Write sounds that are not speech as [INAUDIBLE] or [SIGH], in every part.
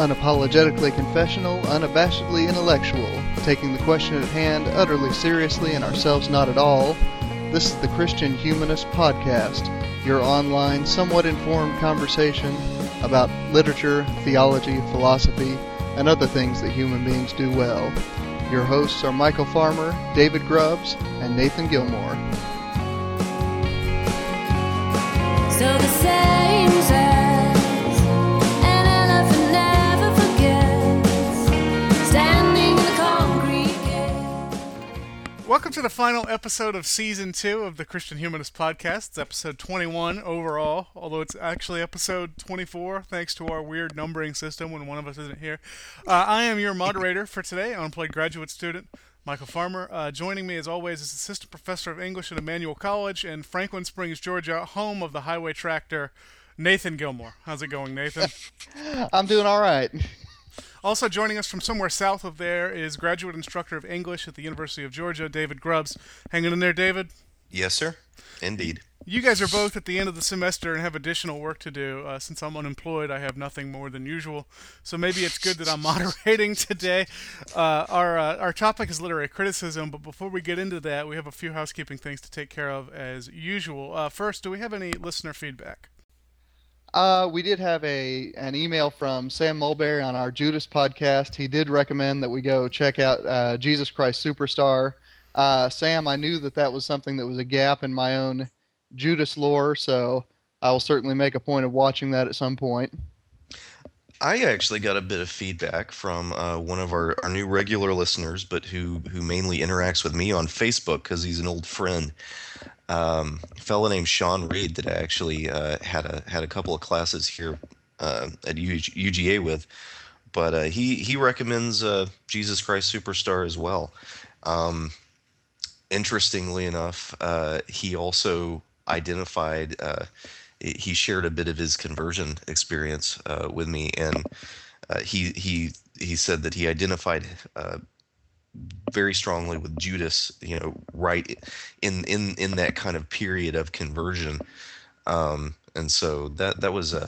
unapologetically confessional, unabashedly intellectual, taking the question at hand utterly seriously and ourselves not at all. This is the Christian Humanist Podcast, your online, somewhat informed conversation about literature, theology, philosophy, and other things that human beings do well. Your hosts are Michial Farmer, David Grubbs, and Nathan Gilmore. So the same Welcome to the final episode of season two of the Christian Humanist Podcast. It's episode 21 overall, although it's actually episode 24 thanks to our weird numbering system when one of us isn't here. Uh, I am your moderator for today, unemployed graduate student Michial Farmer. Uh, joining me, as always, is assistant professor of English at Emmanuel College in Franklin Springs, Georgia, home of the highway tractor, Nathan Gilmore. How's it going, Nathan? [LAUGHS] I'm doing all right. Also joining us from somewhere south of there is graduate instructor of English at the University of Georgia, David Grubbs. Hanging in there, David? Yes, sir. Indeed. You guys are both at the end of the semester and have additional work to do. Uh, since I'm unemployed, I have nothing more than usual. So maybe it's good that I'm [LAUGHS] moderating today. Uh, our uh, our topic is literary criticism, but before we get into that, we have a few housekeeping things to take care of as usual. Uh, first, do we have any listener feedback? Uh, we did have a an email from Sam Mulberry on our Judas podcast. He did recommend that we go check out uh, Jesus Christ Superstar. Uh, Sam, I knew that that was something that was a gap in my own Judas lore, so I will certainly make a point of watching that at some point. I actually got a bit of feedback from uh, one of our, our new regular listeners, but who who mainly interacts with me on Facebook because he's an old friend. Um, a fellow named Sean Reed that I actually uh, had a had a couple of classes here uh, at UG, UGA with, but uh, he he recommends uh, Jesus Christ Superstar as well. Um, interestingly enough, uh, he also identified. Uh, he shared a bit of his conversion experience with me, and he he he said that he identified very strongly with Judas. You know, right in in in that kind of period of conversion, um, and so that that was a,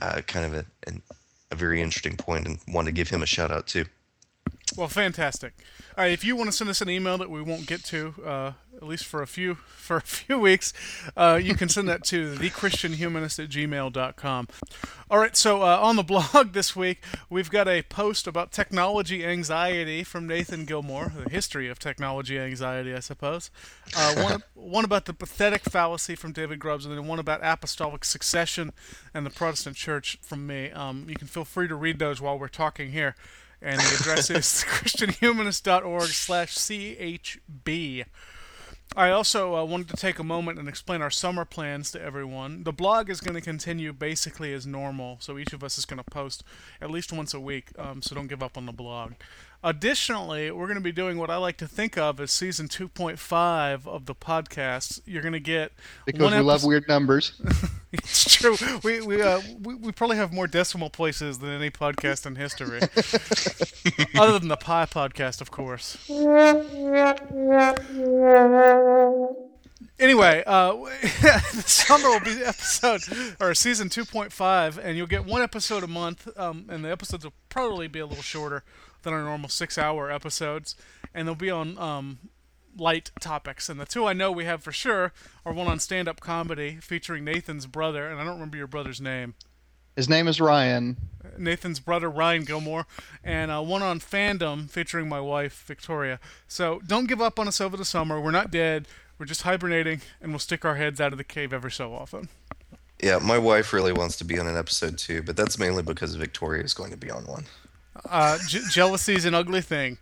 a kind of a, a very interesting point, and wanted to give him a shout out too. Well, fantastic. All right, if you want to send us an email that we won't get to, uh, at least for a few [LAUGHS] for a few weeks, uh, you can send that to [LAUGHS] thechristianhumanist at gmail.com. All right, so uh, on the [LAUGHS] blog this week, we've got a post about technology anxiety from Nathan Gilmore, the history of technology anxiety, I suppose. Uh, one, one about the pathetic fallacy from David Grubbs, and then one about apostolic succession and the Protestant Church from me. Um, you can feel free to read those while we're talking here and the address is [LAUGHS] christianhumanist.org slash chb i also uh, wanted to take a moment and explain our summer plans to everyone. The blog is going to continue basically as normal so each of us is going to post at least once a week um, so don't give up on the blog additionally we're going to be doing what i like to think of as season 2.5 of the podcast you're going to get Because we love weird numbers. [LAUGHS] it's true. We we, uh, we we probably have more decimal places than any podcast in history, [LAUGHS] other than the Pi podcast, of course. Anyway, uh, [LAUGHS] the summer will be episode or season 2.5, and you'll get one episode a month, um, and the episodes will probably be a little shorter than our normal six-hour episodes, and they'll be on um, light topics. And the two I know we have for sure are one on stand-up comedy featuring Nathan's brother, and I don't remember your brother's name. His name is Ryan. Nathan's brother Ryan Gilmore, and uh, one on fandom featuring my wife Victoria. So don't give up on us over the summer. We're not dead. We're just hibernating, and we'll stick our heads out of the cave every so often. Yeah, my wife really wants to be on an episode too, but that's mainly because Victoria is going to be on one. Uh, j- jealousy is an ugly thing.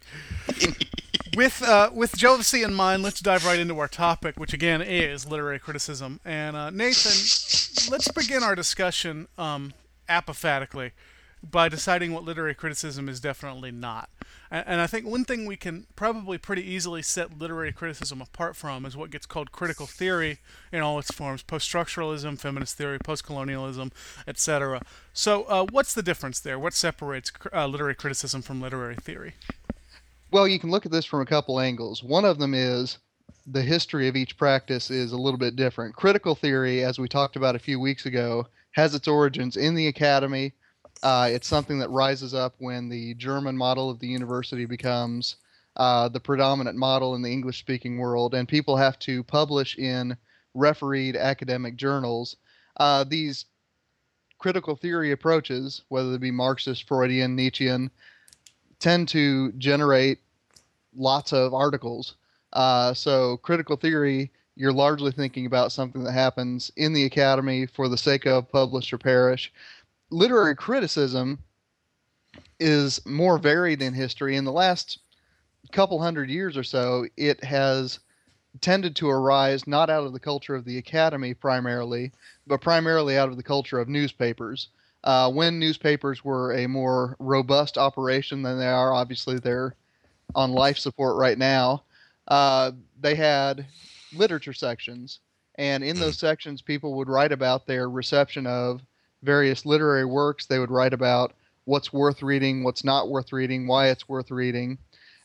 with uh, with jealousy in mind, let's dive right into our topic, which again is literary criticism. And uh, Nathan, let's begin our discussion um, apophatically by deciding what literary criticism is definitely not. And, and I think one thing we can probably pretty easily set literary criticism apart from is what gets called critical theory in all its forms: post-structuralism, feminist theory, post-colonialism, etc. So, uh, what's the difference there? What separates uh, literary criticism from literary theory? Well, you can look at this from a couple angles. One of them is the history of each practice is a little bit different. Critical theory, as we talked about a few weeks ago, has its origins in the academy Uh, it's something that rises up when the German model of the university becomes uh, the predominant model in the English speaking world, and people have to publish in refereed academic journals. Uh, these critical theory approaches, whether they be Marxist, Freudian, Nietzschean, tend to generate lots of articles. Uh, so, critical theory, you're largely thinking about something that happens in the academy for the sake of publish or perish. Literary criticism is more varied in history. In the last couple hundred years or so, it has tended to arise not out of the culture of the academy primarily, but primarily out of the culture of newspapers. Uh, when newspapers were a more robust operation than they are, obviously they're on life support right now. Uh, they had literature sections, and in those sections, people would write about their reception of various literary works. They would write about what's worth reading, what's not worth reading, why it's worth reading.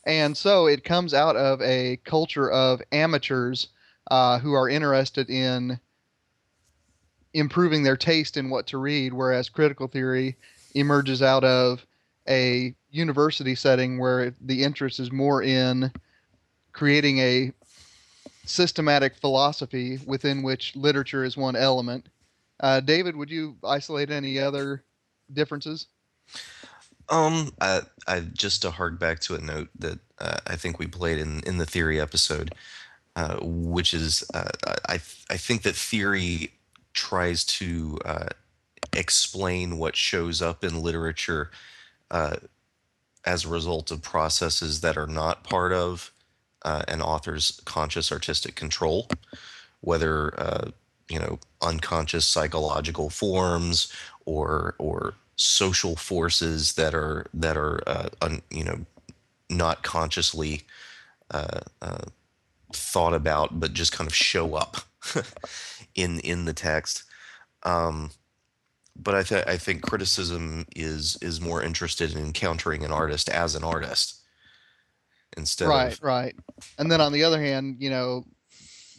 And so it comes out of a culture of amateurs uh, who are interested in improving their taste in what to read, whereas critical theory emerges out of a university setting where the interest is more in creating a systematic philosophy within which literature is one element. Uh, David, would you isolate any other differences? Um, I, I just to hark back to a note that uh, I think we played in in the theory episode, uh, which is uh, I I think that theory tries to uh, explain what shows up in literature uh, as a result of processes that are not part of uh, an author's conscious artistic control, whether you know unconscious psychological forms or or social forces that are that are uh, un, you know not consciously uh, uh, thought about, but just kind of show up [LAUGHS] in in the text. Um, but I, th- I think criticism is is more interested in encountering an artist as an artist instead right, of right. And then on the other hand, you know,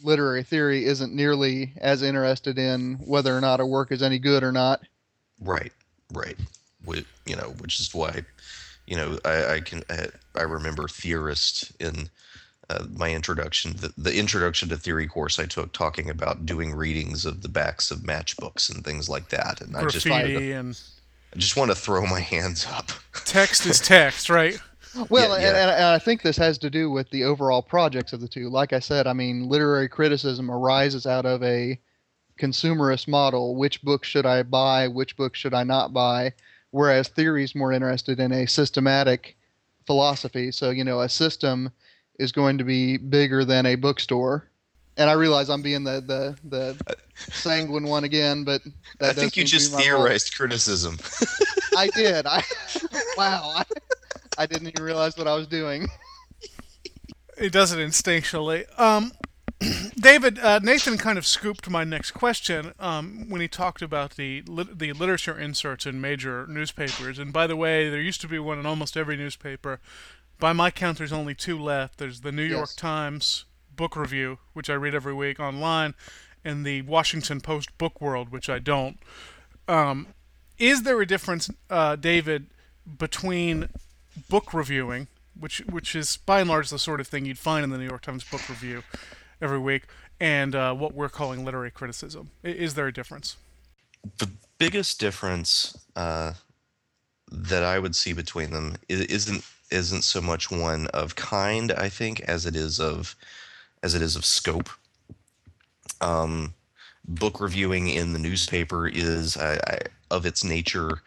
literary theory isn't nearly as interested in whether or not a work is any good or not. right, right. Which, you know, which is why, you know, I, I can I, I remember theorists in uh, my introduction, the, the introduction to theory course I took, talking about doing readings of the backs of matchbooks and things like that, and I just Graffiti and I just want to throw my [LAUGHS] hands up. text is text, right? Well, Yeah, And, yeah. and, and I think this has to do with the overall projects of the two. Like I said, I mean, literary criticism arises out of a consumerist model. Which book should I buy? Which book should I not buy? Whereas theory is more interested in a systematic philosophy. So, you know, a system is going to be bigger than a bookstore. And I realize I'm being the, the, the [LAUGHS] sanguine one again, but I think you seem to be just theorized criticism. [LAUGHS] I did. I [LAUGHS] wow. I, I didn't even realize what I was doing. [LAUGHS] It does it instinctually. Um, [CLEARS THROAT] David, uh, Nathan kind of scooped my next question um, when he talked about the lit- the literature inserts in major newspapers. And by the way, there used to be one in almost every newspaper. By my count, there's only two left. There's the New York Times book review, which I read every week online, and the Washington Post Book World, which I don't. Um, is there a difference, uh, David, between book reviewing, which which is by and large the sort of thing you'd find in the New York Times book review every week, and uh, what we're calling literary criticism? Is there a difference? the biggest difference uh, that I would see between them isn't isn't so much one of kind, I think, as it is of as it is of scope. Um, book reviewing in the newspaper is of its nature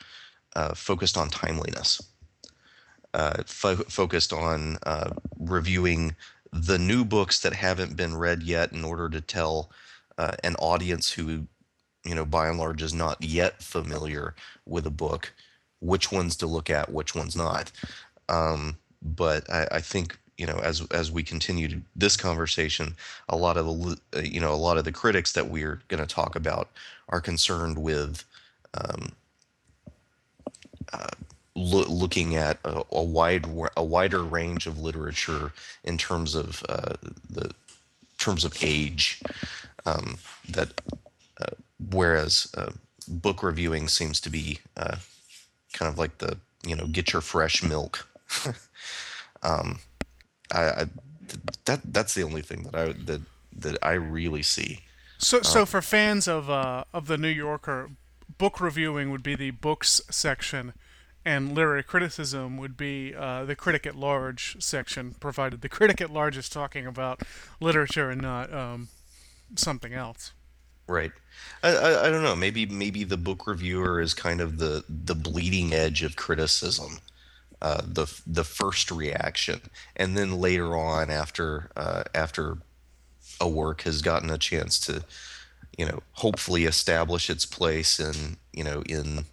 uh, focused on timeliness, fo- focused on uh, reviewing the new books that haven't been read yet in order to tell uh, an audience who you know, by and large, is not yet familiar with a book, which ones to look at, which ones not. Um, but I, I think you know, as as we continue this conversation, a lot of the uh, you know, a lot of the critics that we're going to talk about are concerned with um, uh, loo- looking at a, a wide a wider range of literature in terms of uh, the terms of age um, that whereas uh, book reviewing seems to be uh, kind of like the you know get your fresh milk. [LAUGHS] um, I, I that that's the only thing that I that that I really see. So, so for fans of uh, of the New Yorker, book reviewing would be the books section, and literary criticism would be uh, the critic at large section, provided the critic at large is talking about literature and not um, something else. Right. I, I I don't know. Maybe maybe the book reviewer is kind of the the bleeding edge of criticism. Uh, the the first reaction, and then later on, after uh, after a work has gotten a chance to, you know, hopefully establish its place in you know in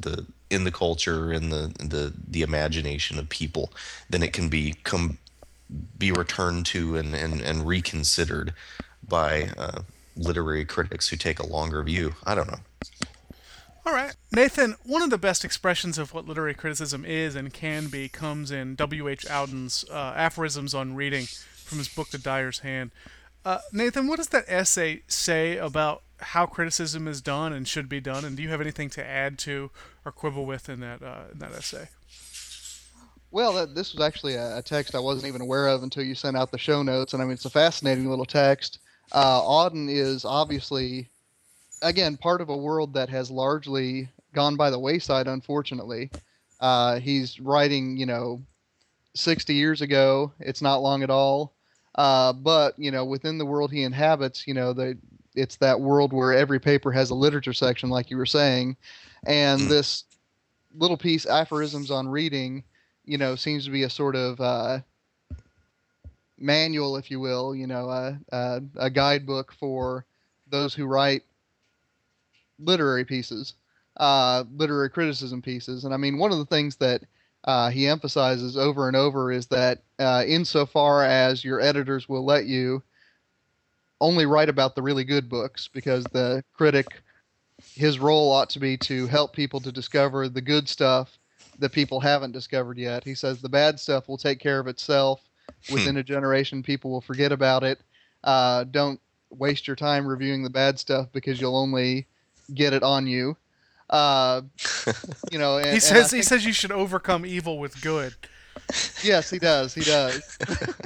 the in the culture in the the the imagination of people, then it can be come be returned to and and, and reconsidered by uh, literary critics who take a longer view. I don't know. All right. Nathan, one of the best expressions of what literary criticism is and can be comes in W.H. Auden's uh, Aphorisms on Reading from his book, The Dyer's Hand. Uh, Nathan, what does that essay say about how criticism is done and should be done? And do you have anything to add to or quibble with in that, uh, in that essay? Well, that, this was actually a, a text I wasn't even aware of until you sent out the show notes, and I mean it's a fascinating little text. Uh, Auden is obviously, again, part of a world that has largely gone by the wayside, unfortunately. Uh, he's writing, you know, 60 years ago. It's not long at all. Uh, but you know, within the world he inhabits, you know, the it's that world where every paper has a literature section, like you were saying, and Mm. this little piece, aphorisms on reading, you know, seems to be a sort of uh, manual, if you will, you know, uh, uh, a guidebook for those who write literary pieces, uh, literary criticism pieces. And I mean, one of the things that uh, he emphasizes over and over is that uh, insofar as your editors will let you only write about the really good books because the critic his role ought to be to help people to discover the good stuff that people haven't discovered yet he says the bad stuff will take care of itself within a generation people will forget about it uh, don't waste your time reviewing the bad stuff because you'll only get it on you uh, [LAUGHS] you know and, He and I says he says you should overcome evil with good. yes, he does. He does. [LAUGHS]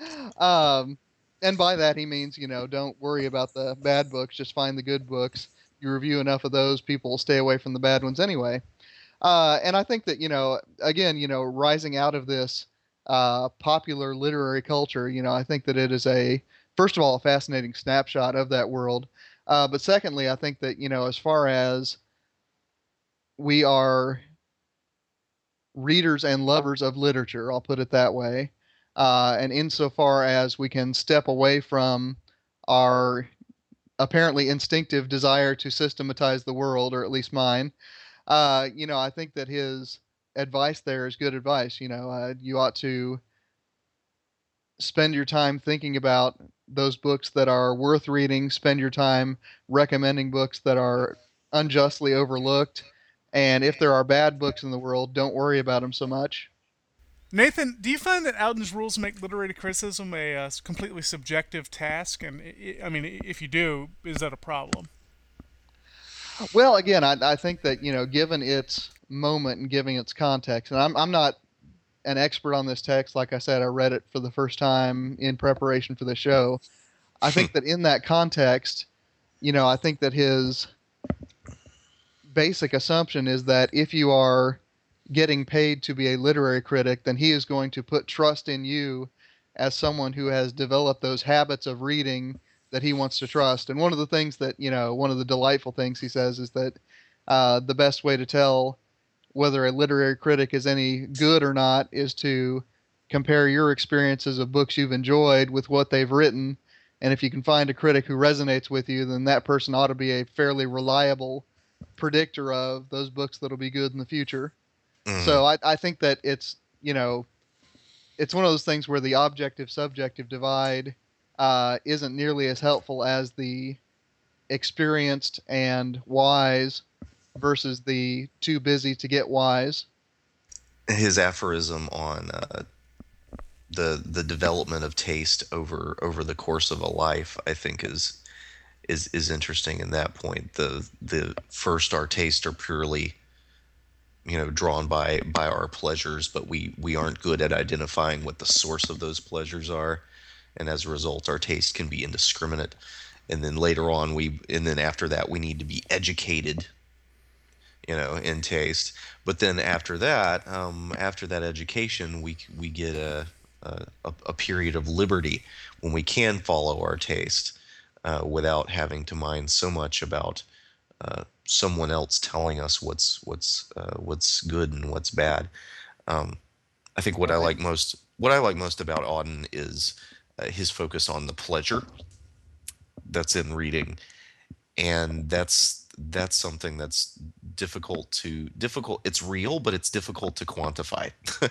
[LAUGHS] um, and by that he means, you know, don't worry about the bad books. Just find the good books. You review enough of those, people will stay away from the bad ones anyway. Uh, and I think that you know, again, you know, rising out of this uh, popular literary culture, you know, I think that it is a first of all a fascinating snapshot of that world. Uh, but secondly, I think that you know, as far as we are readers and lovers of literature, I'll put it that way. Uh, and insofar as we can step away from our apparently instinctive desire to systematize the world, or at least mine, uh, you know, I think that his advice there is good advice. You know, uh, you ought to spend your time thinking about those books that are worth reading, spend your time recommending books that are unjustly overlooked. And if there are bad books in the world, don't worry about them so much. Nathan, do you find that Auden's rules make literary criticism a uh, completely subjective task? And i I mean, if you do, is that a problem? Well, again, I, I think that you know, given its moment and giving its context, and I'm I'm not an expert on this text. Like I said, I read it for the first time in preparation for the show. I think [LAUGHS] that in that context, you know, I think that his basic assumption is that if you are getting paid to be a literary critic, then he is going to put trust in you as someone who has developed those habits of reading that he wants to trust. And one of the things that, you know, one of the delightful things he says is that uh, the best way to tell whether a literary critic is any good or not is to compare your experiences of books you've enjoyed with what they've written. And if you can find a critic who resonates with you, then that person ought to be a fairly reliable predictor of those books that'll be good in the future. Mhm. So I, I think that it's you know, it's one of those things where the objective subjective divide uh, isn't nearly as helpful as the experienced and wise versus the too busy to get wise. his aphorism on uh, the the development of taste over over the course of a life, I think is is is interesting in that point. The the first our taste are purely you know drawn by by our pleasures, but we we aren't good at identifying what the source of those pleasures are, and as a result, our taste can be indiscriminate. And then later on, we and then after that, we need to be educated you know, in taste. But then after that, um, after that education, we we get a, a a period of liberty when we can follow our taste uh, without having to mind so much about uh, someone else telling us what's what's uh, what's good and what's bad. Um, I think what I like most what I like most about Auden is uh, his focus on the pleasure that's in reading, and that's that's something that's difficult to difficult it's real but it's difficult to quantify. [LAUGHS]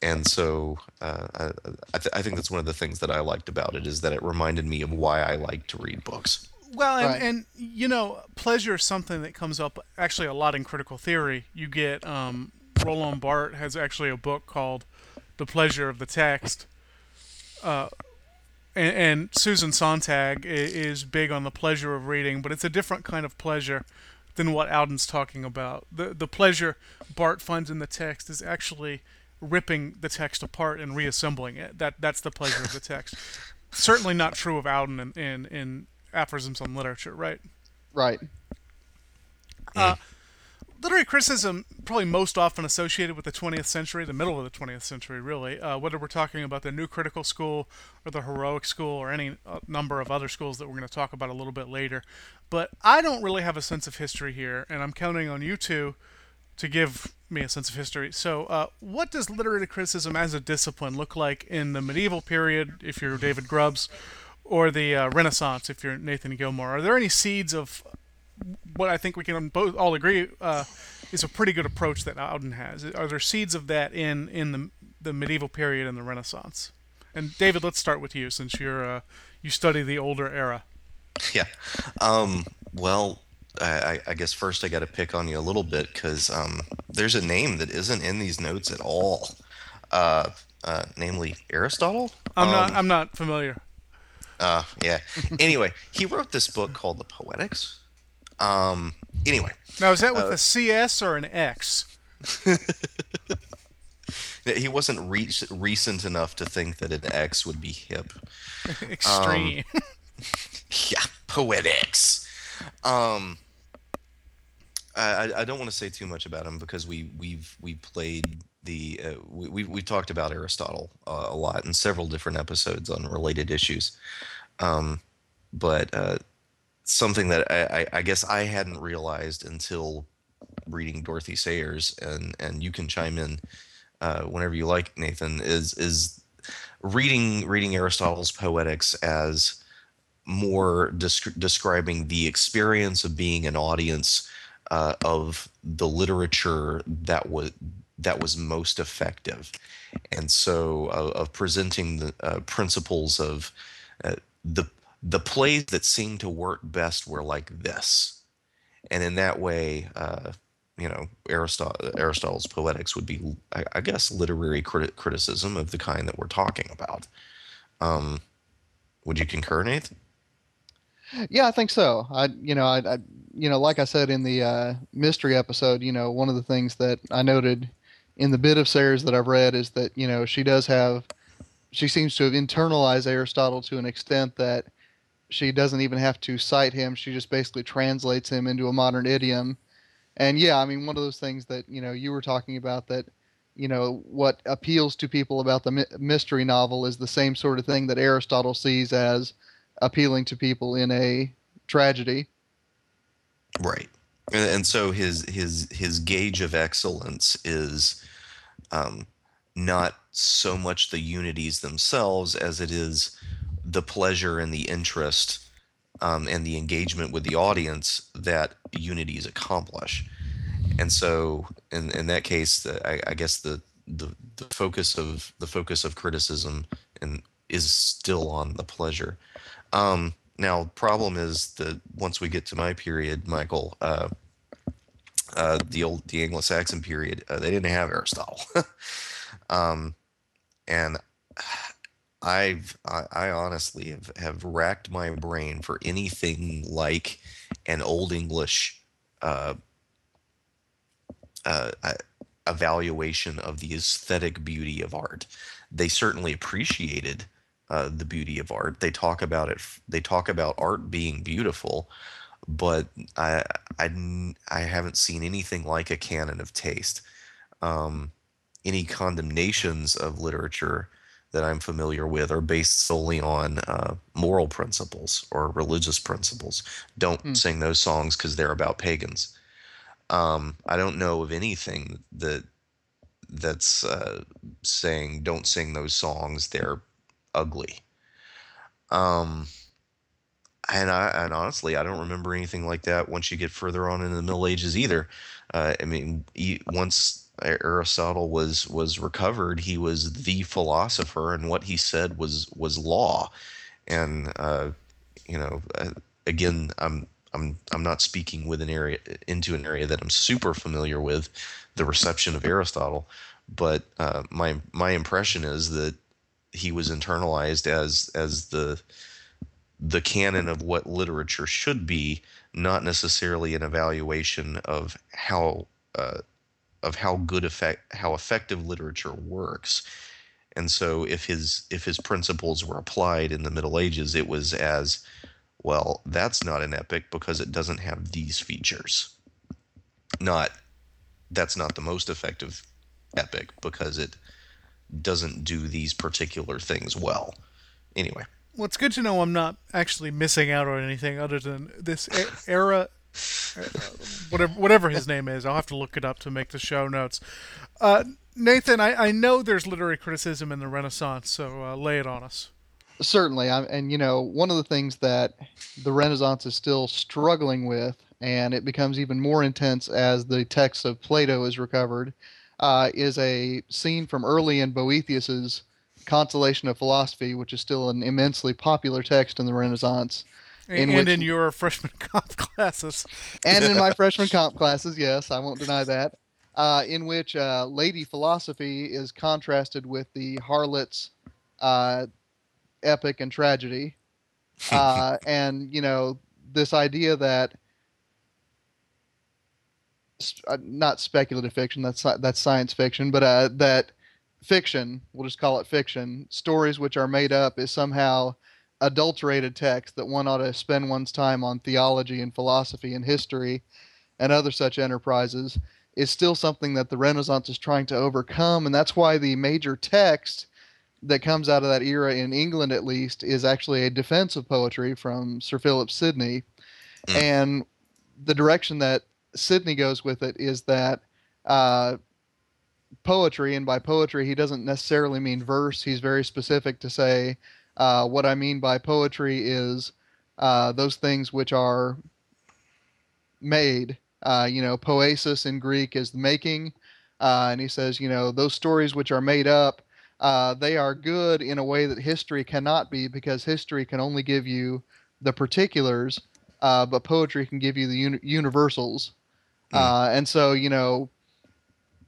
And so uh, I, I, th- I think that's one of the things that i liked about it is that it reminded me of why i like to read books Well, and, Right. and you know, pleasure is something that comes up actually a lot in critical theory. You get um, Roland Barthes has actually a book called "The Pleasure of the Text," uh, and, and Susan Sontag is big on the pleasure of reading, but it's a different kind of pleasure than what Auden's talking about. The the pleasure Barthes finds in the text is actually ripping the text apart and reassembling it. That that's the pleasure of the text. Certainly not true of Alden in, in, in aphorisms on literature, right? Right. Literary criticism probably most often associated with the 20th century, the middle of the 20th century, really. Uh, whether we're talking about the New Critical School or the Heroic School or any uh, number of other schools that we're going to talk about a little bit later. But I don't really have a sense of history here, and I'm counting on you two to give me a sense of history. So, uh, what does literary criticism as a discipline look like in the medieval period, if you're David Grubbs, or the uh, Renaissance, if you're Nathan Gilmore? Are there any seeds of what I think we can both all agree uh, is a pretty good approach that Auden has? Are there seeds of that in in the the medieval period and the Renaissance? And David, let's start with you since you're uh, you study the older era. [LAUGHS] yeah um, well I, I- guess first i got to pick on you a little bit because um, there's a name that isn't in these notes at all uh, uh, namely aristotle I'm not Um, I'm not familiar. Uh, yeah. [LAUGHS] Anyway, he wrote this book called The Poetics. Um, anyway, Now is that with a CS or an X? [LAUGHS] he wasn't re- recent enough to think that an X would be hip. [LAUGHS] Extreme. Yeah, poetics. Um, I, I- I don't want to say too much about him because we we've we played the uh, we we we talked about Aristotle uh, a lot in several different episodes on related issues. Um, but uh, something that I, I, I guess I hadn't realized until reading Dorothy Sayers, and and you can chime in uh, whenever you like, Nathan. Is is reading reading Aristotle's Poetics as more desc- describing the experience of being an audience uh, of the literature that was that was most effective, and so uh, of presenting the uh, principles of uh, the the plays that seemed to work best were like this, and in that way, uh, you know, Aristotle, Aristotle's Poetics would be, I, I guess, literary criti- criticism of the kind that we're talking about. Um, would you concur, Nathan? Yeah, I think so. I, you know, I, I you know, like I said in the uh, mystery episode, you know, one of the things that I noted in the bit of Sayers that I've read is that you know she does have, she seems to have internalized Aristotle to an extent that she doesn't even have to cite him. She just basically translates him into a modern idiom. And yeah, I mean, one of those things that you know you were talking about that. You know what appeals to people about the mystery novel is the same sort of thing that Aristotle sees as appealing to people in a tragedy. Right. And, and so his his his gauge of excellence is um, not so much the unities themselves as it is the pleasure and the interest um, and the engagement with the audience that unities accomplish. And so, in, in that case, the, I, I guess the, the the focus of the focus of criticism and is still on the pleasure. Um, now, problem is that once we get to my period, Michial, uh, uh, the old the Anglo-Saxon period, uh, they didn't have Aristotle, [LAUGHS] um, and I've I, I honestly have, have racked my brain for anything like an Old English uh, uh, evaluation of the aesthetic beauty of art. They certainly appreciated uh, the beauty of art. They talk about it. They talk about art being beautiful, but I I, I haven't seen anything like a canon of taste. Um, any condemnations of literature that I'm familiar with are based solely on uh, moral principles or religious principles. Don't Hmm. sing those songs because they're about pagans. Um, I don't know of anything that that's uh, saying don't sing those songs. They're ugly. Um, and I and honestly, I don't remember anything like that once you get further on in the Middle Ages either. Uh, I mean, e- once Aristotle was was recovered, he was the philosopher, and what he said was was law. And uh, you know, uh, again, I'm I'm I'm not speaking with an area into an area that I'm super familiar with, the reception of Aristotle, but uh, my my impression is that he was internalized as as the the canon of what literature should be, not necessarily an evaluation of how uh, of how good effect how effective literature works. And so, if his if his principles were applied in the Middle Ages, it was as well. That's not an epic because it doesn't have these features. Not that's not the most effective epic because it doesn't do these particular things well. Anyway. Well, it's good to know I'm not actually missing out on anything other than this era, uh, whatever whatever his name is. I'll have to look it up to make the show notes. Uh, Nathan, I, I know there's literary criticism in the Renaissance, so uh, lay it on us. Certainly, I'm, and you know, one of the things that the Renaissance is still struggling with, and it becomes even more intense as the text of Plato is recovered, uh, is a scene from early in Boethius's Consolation of Philosophy, which is still an immensely popular text in the Renaissance, And, In and which- in your freshman [LAUGHS] comp classes. and in my [LAUGHS] freshman comp classes, yes, I won't deny that. Uh, in which uh, Lady Philosophy is contrasted with the harlot's uh, epic and tragedy, [LAUGHS] uh, and you know this idea that not speculative fiction that's that's science fiction, but uh, that fiction we'll just call it fiction stories which are made up is somehow adulterated text that one ought to spend one's time on theology and philosophy and history and other such enterprises is still something that the Renaissance is trying to overcome, and that's why the major text that comes out of that era in England, at least, is actually a defense of poetry from Sir Philip Sidney, Mm. and the direction that Sidney goes with it is that uh, poetry, and by poetry he doesn't necessarily mean verse. He's very specific to say uh, what I mean by poetry is uh, those things which are made. Uh, you know, poesis in Greek is the making. Uh, and he says, you know, those stories which are made up, uh, they are good in a way that history cannot be because history can only give you the particulars, but poetry can give you the uni- universals. Mm. Uh, and so, you know,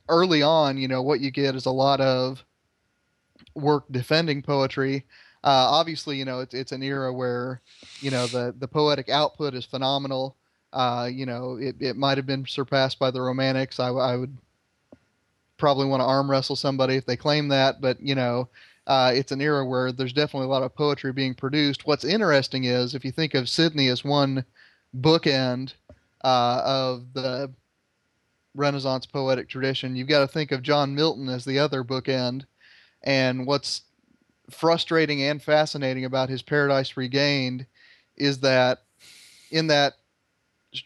early on, you know, what you get is a lot of work defending poetry. Uh, obviously, you know, it's, it's an era where, you know, the, the poetic output is phenomenal. Uh, you know, it, it might have been surpassed by the Romantics. I, I would probably want to arm wrestle somebody if they claim that, but, you know, uh, it's an era where there's definitely a lot of poetry being produced. What's interesting is if you think of Sidney as one bookend uh, of the Renaissance poetic tradition, you've got to think of John Milton as the other bookend. And what's frustrating and fascinating about his Paradise Regained is that in that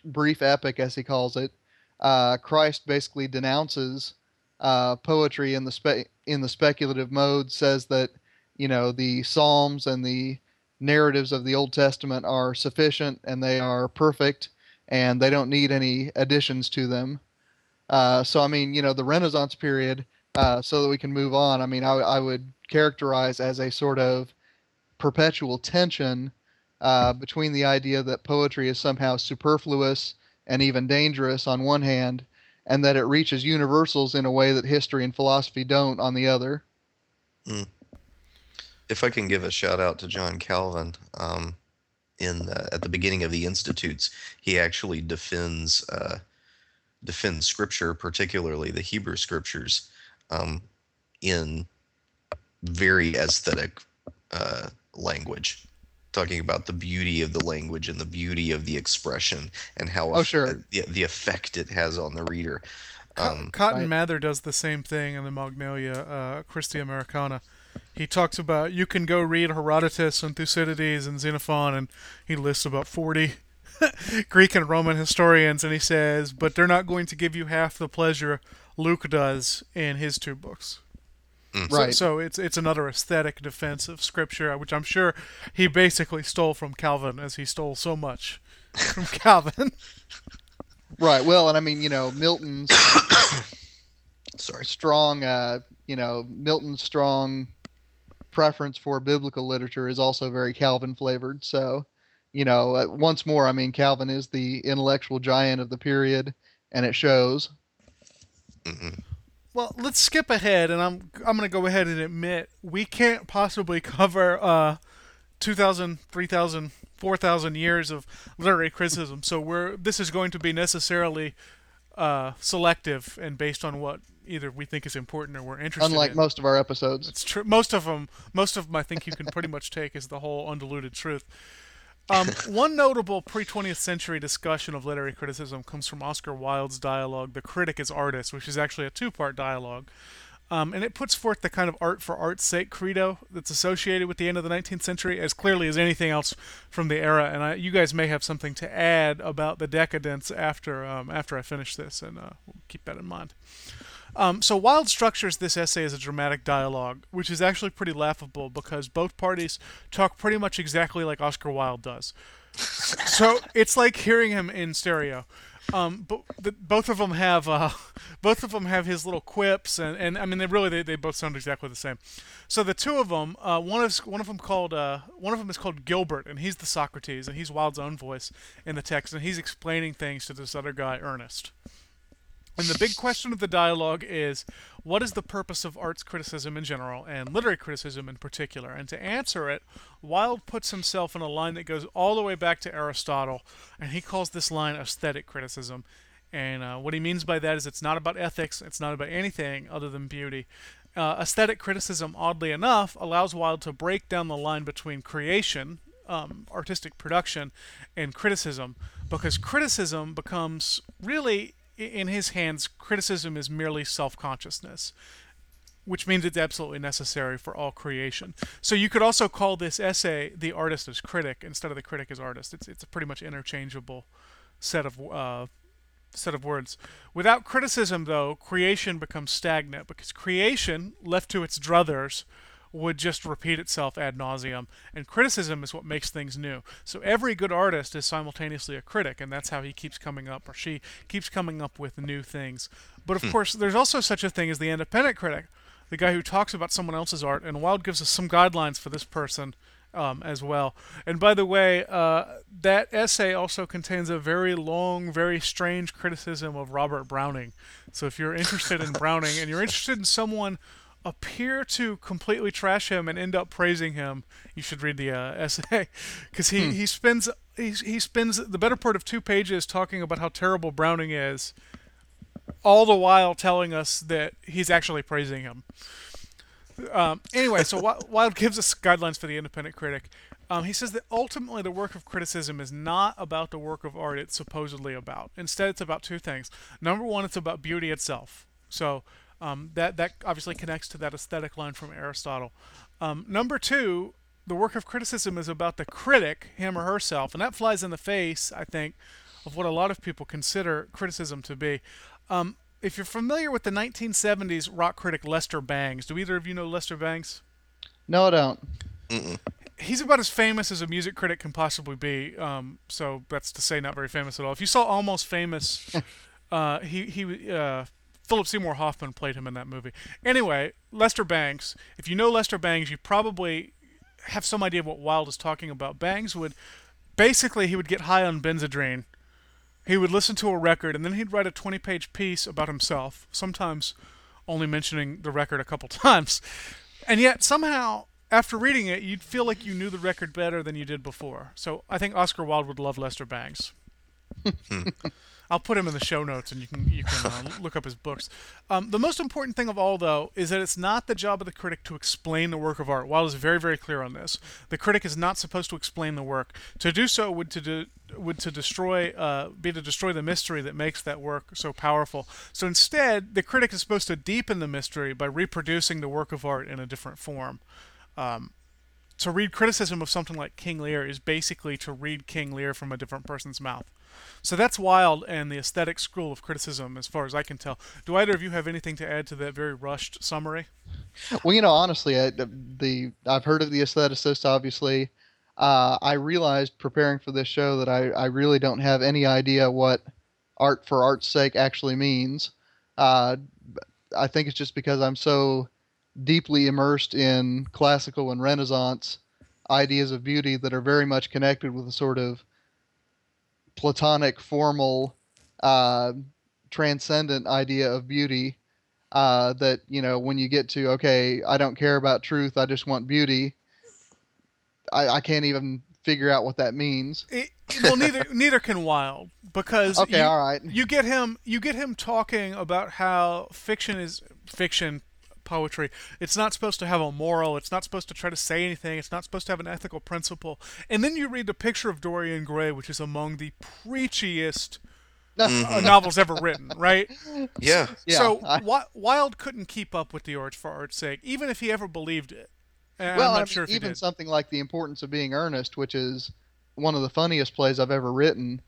brief epic, as he calls it, uh, Christ basically denounces uh, poetry in the spe- in the speculative mode. Says that you know the Psalms and the narratives of the Old Testament are sufficient and they are perfect, and they don't need any additions to them. Uh, so I mean, you know, the Renaissance period. Uh, so that we can move on. I mean, I, I would characterize as a sort of perpetual tension uh, between the idea that poetry is somehow superfluous and even dangerous on one hand, and that it reaches universals in a way that history and philosophy don't on the other. if I can give a shout out to John Calvin, um, in uh, at the beginning of the Institutes, he actually defends uh, defend Scripture, particularly the Hebrew Scriptures, um, in very aesthetic uh, language, talking about the beauty of the language and the beauty of the expression and how Oh, sure. uh, the, the effect it has on the reader. Um, Cotton Right. Mather does the same thing in the Magnalia uh, Christi Americana. He talks about you can go read Herodotus and Thucydides and Xenophon, and he lists about 40 [LAUGHS] Greek and Roman historians, and he says, but they're not going to give you half the pleasure Luke does in his two books. So, Right. so it's it's another aesthetic defense of scripture, which I'm sure he basically stole from Calvin, as he stole so much [LAUGHS] from Calvin. Right. Well, and I mean, you know, Milton's sorry. [COUGHS] strong, uh, you know, Milton's strong preference for biblical literature is also very Calvin flavored. So, you know, uh, once more, I mean, Calvin is the intellectual giant of the period, and it shows. hmm Well, let's skip ahead, and I'm I'm going to go ahead and admit we can't possibly [LAUGHS] cover uh, 2,000, 3,000, 4,000 years of literary criticism. So we're this is going to be necessarily uh, selective and based on what either we think is important or we're interested Unlike in. most of our episodes. It's true. Most of them, most of them, I think you can pretty much take as the whole undiluted truth. Um, [LAUGHS] one notable pre-20th century discussion of literary criticism comes from Oscar Wilde's dialogue "The Critic as Artist," which is actually a two-part dialogue, um, and it puts forth the kind of art for art's sake credo that's associated with the end of the 19th century as clearly as anything else from the era. And I, you guys may have something to add about the decadence after um, after I finish this, and uh, we'll keep that in mind. Um, so Wilde structures this essay as a dramatic dialogue, which is actually pretty laughable because both parties talk pretty much exactly like Oscar Wilde does. so it's like hearing him in stereo. Um, but the, both of them have uh, both of them have his little quips, and, and I mean they really they, they both sound exactly the same. So the two of them, uh, one is one of them called uh, one of them is called Gilbert, and he's the Socrates, and he's Wilde's own voice in the text, and he's explaining things to this other guy, Ernest. And the big question of the dialogue is what is the purpose of arts criticism in general and literary criticism in particular? And to answer it, Wilde puts himself in a line that goes all the way back to Aristotle, and he calls this line aesthetic criticism. And uh, what he means by that is it's not about ethics, it's not about anything other than beauty. Uh, aesthetic criticism, oddly enough, allows Wilde to break down the line between creation, um, artistic production, and criticism, because criticism becomes really, in his hands, criticism is merely self consciousness which means it's absolutely necessary for all creation. So you could also call this essay "The Artist as Critic" instead of "The Critic as Artist." It's it's a pretty much interchangeable set of uh, set of words. Without criticism, though, creation becomes stagnant because creation, left to its druthers, would just repeat itself ad nauseum, and criticism is what makes things new. So every good artist is simultaneously a critic, and that's how he keeps coming up, or she keeps coming up with new things. But of hmm. course, there's also such a thing as the independent critic, the guy who talks about someone else's art, and Wilde gives us some guidelines for this person um, as well. And by the way, uh, that essay also contains a very long, very strange criticism of Robert Browning. So if you're interested in Browning and you're interested in someone appear to completely trash him and end up praising him, you should read the uh, [LAUGHS] essay because he, he spends he, he spends the better part of two pages talking about how terrible Browning is, all the while telling us that he's actually praising him. Um, anyway, so Wi- [LAUGHS] Wilde gives us guidelines for the independent critic. Um, he says that ultimately the work of criticism is not about the work of art it's supposedly about. Instead, it's about two things. Number one, it's about beauty itself. So um, that that obviously connects to that aesthetic line from Aristotle. Um, number two, the work of criticism is about the critic, him or herself, and that flies in the face, I think, of what a lot of people consider criticism to be. Um, if you're familiar with the 1970s rock critic Lester Bangs, do either of you know Lester Bangs? No, I don't. he's about as famous as a music critic can possibly be. Um, so that's to say, not very famous at all. If you saw Almost Famous, [LAUGHS] uh, he he uh, Philip Seymour Hoffman played him in that movie. Anyway, Lester Bangs. If you know Lester Bangs, you probably have some idea of what Wilde is talking about. Bangs would basically he would get high on Benzedrine. He would listen to a record and then he'd write a 20-page piece about himself. Sometimes only mentioning the record a couple [LAUGHS] times. And yet somehow after reading it, you'd feel like you knew the record better than you did before. So I think Oscar Wilde would love Lester Bangs. [LAUGHS] I'll put him in the show notes, and you can you can uh, [LAUGHS] look up his books. Um, the most important thing of all, though, is that it's not the job of the critic to explain the work of art. Wilde is very very clear on this. The critic is not supposed to explain the work. To do so would to do, would to destroy uh, be to destroy the mystery that makes that work so powerful. So instead, the critic is supposed to deepen the mystery by reproducing the work of art in a different form. Um, to read criticism of something like King Lear is basically to read King Lear from a different person's mouth. So that's Wilde and the aesthetic school of criticism, as far as I can tell. Do either of you have anything to add to that very rushed summary? Well, you know, honestly, I, the I've heard of the aestheticist. Obviously, uh, I realized preparing for this show that I, I really don't have any idea what art for art's sake actually means. Uh, I think it's just because I'm so deeply immersed in classical and Renaissance ideas of beauty that are very much connected with a sort of platonic, formal, uh, transcendent idea of beauty. Uh, that you know, when you get to okay, I don't care about truth, I just want beauty. I, I can't even figure out what that means. It, well, neither [LAUGHS] neither can Wilde because Okay, you, all right. you get him you get him talking about how fiction is fiction poetry. It's not supposed to have a moral. It's not supposed to try to say anything. It's not supposed to have an ethical principle. And then you read the picture of dorian gray which is among the preachiest [LAUGHS] uh, novels ever written right? Yeah. Yeah, so I- Wilde couldn't keep up with the art for art's sake, even if he ever believed it. And well, I'm I mean, sure if he even did. something like the importance of being earnest, which is one of the funniest plays I've ever written,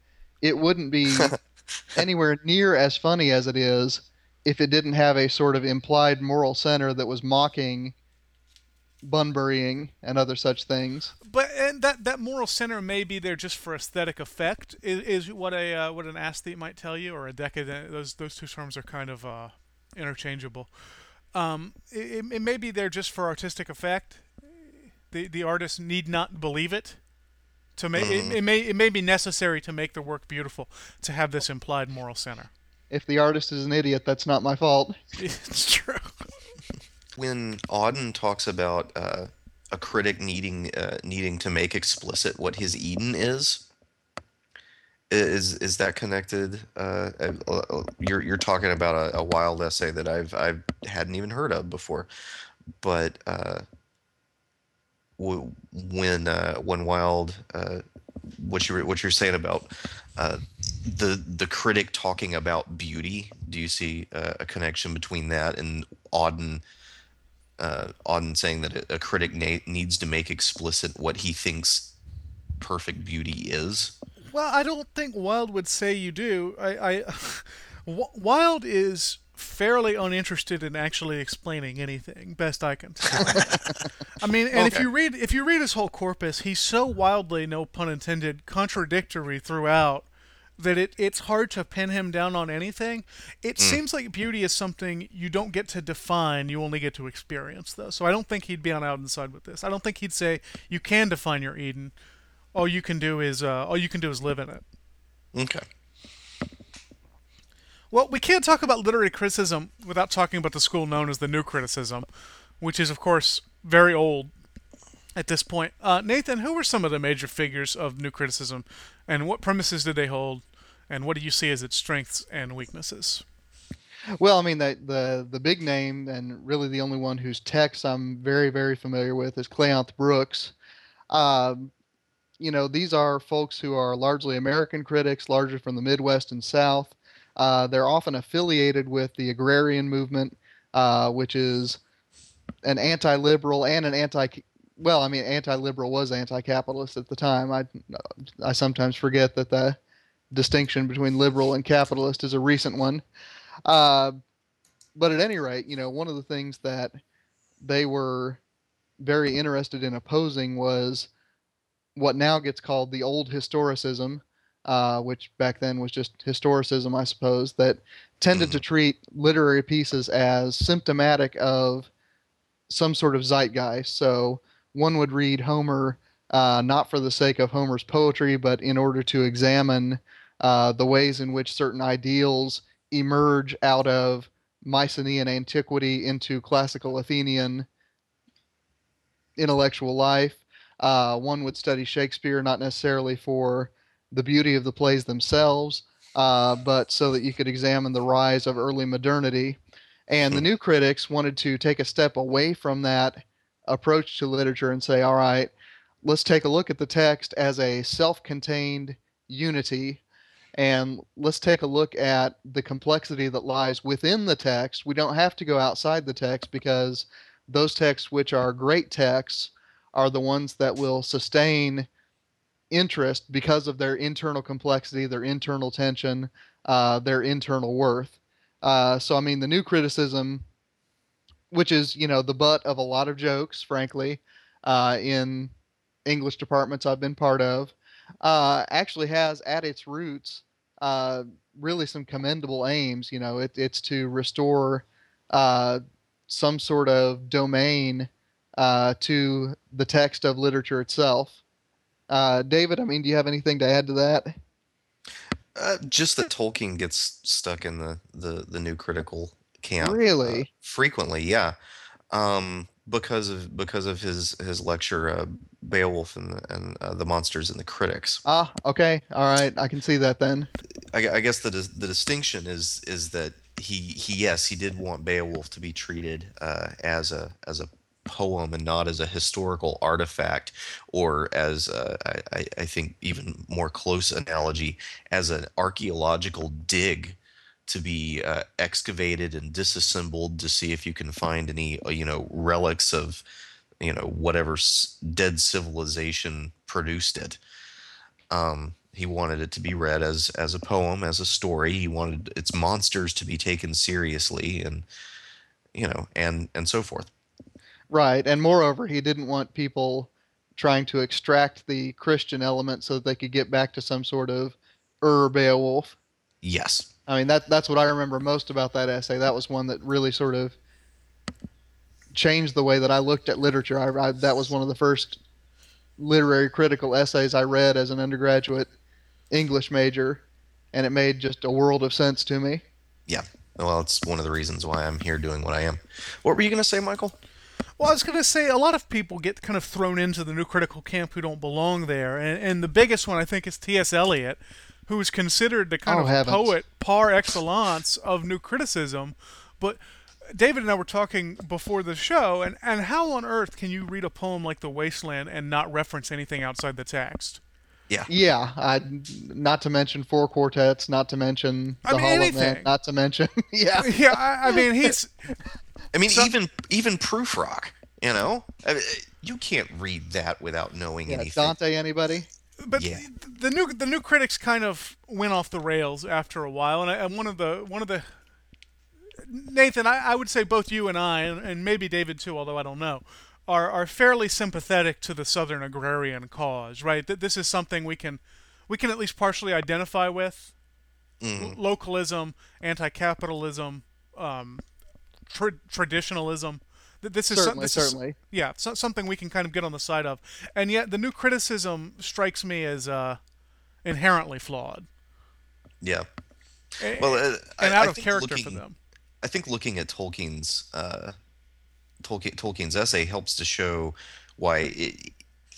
it wouldn't be [LAUGHS] anywhere near as funny as it is if it didn't have a sort of implied moral center that was mocking Bunburying and other such things. But and that that moral center may be there just for aesthetic effect. Is, is what a uh, what an aesthete might tell you, or a decadent. Those those two terms are kind of uh, interchangeable. Um, it, it may be there just for artistic effect. The the artist need not believe it. To make it, it may it may be necessary to make the work beautiful to have this implied moral center. If the artist is an idiot, that's not my fault. [LAUGHS] It's true. when Auden talks about uh, a critic needing uh, needing to make explicit what his Eden is, is is that connected? Uh, uh, uh, you're you're talking about a, a Wilde essay that I've I hadn't even heard of before, but uh, when uh, when Wilde, uh, what you're what you're saying about uh, the the critic talking about beauty, do you see uh, a connection between that and Auden? uh, Auden saying that a, a critic na- needs to make explicit what he thinks perfect beauty is. Well, I don't think Wilde would say you do. I, I [LAUGHS] Wilde is fairly uninterested in actually explaining anything, best I can tell. [LAUGHS] I mean, and if you read if you read his whole corpus, he's so wildly, no pun intended, contradictory throughout that it, it's hard to pin him down on anything. It seems like beauty is something you don't get to define, you only get to experience, though. So I don't think he'd be on Auden's side with this. I don't think he'd say you can define your Eden. All you can do is uh, all you can do is live in it. Okay. Well, we can't talk about literary criticism without talking about the school known as the New Criticism, which is, of course, very old at this point. Uh, Nathan, who were some of the major figures of New Criticism, and what premises did they hold, and what do you see as its strengths and weaknesses? Well, I mean, the, the the big name and really the only one whose text I'm very very familiar with is Cleanth Brooks. Um, you know, these are folks who are largely American critics, largely from the Midwest and South. Uh, they're often affiliated with the agrarian movement, uh, which is an anti-liberal and an anti. Well, I mean, anti-liberal was anti-capitalist at the time. I I sometimes forget that the distinction between liberal and capitalist is a recent one. Uh, but at any rate, you know, one of the things that they were very interested in opposing was what now gets called the old historicism, uh, which back then was just historicism, I suppose, that tended to treat literary pieces as symptomatic of some sort of zeitgeist. So one would read Homer uh, not for the sake of Homer's poetry, but in order to examine uh, the ways in which certain ideals emerge out of Mycenaean antiquity into classical Athenian intellectual life. Uh, one would study Shakespeare not necessarily for the beauty of the plays themselves, uh, but so that you could examine the rise of early modernity. And the new critics wanted to take a step away from that approach to literature and say, all right, let's take a look at the text as a self contained unity. And let's take a look at the complexity that lies within the text. We don't have to go outside the text because those texts, which are great texts, are the ones that will sustain interest because of their internal complexity, their internal tension, uh, their internal worth. Uh, so, I mean, the new criticism, which is, you know, the butt of a lot of jokes, frankly, uh, in English departments I've been part of, uh, actually has at its roots uh, really some commendable aims. You know, it, it's to restore uh, some sort of domain to the text of literature itself. Uh, David, I mean, do you have anything to add to that? Uh, just that Tolkien gets stuck in the the, the new critical camp. uh, Really? frequently, yeah. Um, because of because of his his lecture, uh, Beowulf and the, and uh, the monsters and the critics. Ah, okay, all right, I can see that then. I, I guess the dis- the distinction is is that he he yes he did want Beowulf to be treated uh, as a as a poem and not as a historical artifact or as uh, I, I- think even more close analogy as an archaeological dig to be uh, excavated and disassembled to see if you can find any uh, you know relics of you know whatever dead civilization produced it um, he wanted it to be read as as a poem, as a story. He wanted its monsters to be taken seriously, and you know, and and so forth. Right, and moreover, he didn't want people trying to extract the Christian element so that they could get back to some sort of Ur Beowulf. Yes, I mean, that that's what I remember most about that essay. That was one that really sort of changed the way that I looked at literature. I, I that was one of the first literary critical essays I read as an undergraduate English major, and it made just a world of sense to me. yeah. Well, it's one of the reasons why I'm here doing what I am. What were you going to say, Michial? Well, I was going to say a lot of people get kind of thrown into the new critical camp who don't belong there, and, and the biggest one I think is T.S. Eliot, who is considered the kind Oh, of heavens. poet par excellence of new criticism. But David and I were talking before the show, and, and how on earth can you read a poem like The Wasteland and not reference anything outside the text? Yeah, Yeah, I, not to mention four quartets, not to mention the I the mean, Hollow anything. Man, not to mention [LAUGHS] yeah. [LAUGHS] Yeah, I, I mean he's [LAUGHS] I mean, So- even even Prufrock. You know, I mean, you can't read that without knowing yeah. anything. Dante, anybody? but Yeah. the, the new the new critics kind of went off the rails after a while, and, I, and one of the one of the Nathan, I, I would say both you and I, and, and maybe David too, although I don't know, are are fairly sympathetic to the Southern agrarian cause, right? That this is something we can we can at least partially identify with. L- localism, anti-capitalism, um, tra- traditionalism. Th- This is Certainly, this is- certainly. yeah, so, something we can kind of get on the side of. And yet, the new criticism strikes me as uh, inherently flawed Yeah. Well, uh, and I, out I of think character looking, for them. I think looking at Tolkien's uh, Tolkien, Tolkien's essay helps to show why it,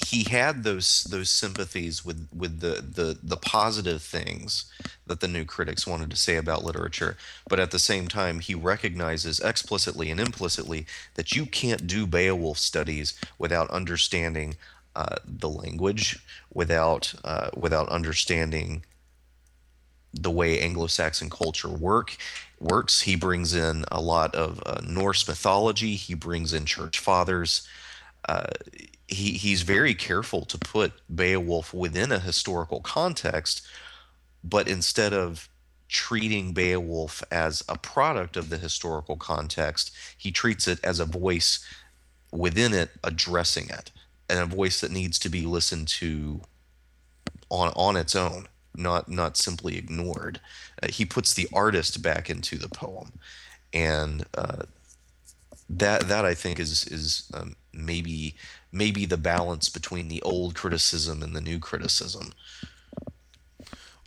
he had those those sympathies with with the, the the positive things that the new critics wanted to say about literature, but at the same time he recognizes explicitly and implicitly that you can't do Beowulf studies without understanding uh, the language, without uh, without understanding the way Anglo-Saxon culture work works. He brings in a lot of uh, Norse mythology. He brings in church fathers. Uh, he he's very careful to put Beowulf within a historical context, but instead of treating Beowulf as a product of the historical context, he treats it as a voice within it addressing it, and a voice that needs to be listened to on on its own, not not simply ignored. Uh, he puts the artist back into the poem, and uh, that that I think is is um, maybe maybe the balance between the old criticism and the new criticism.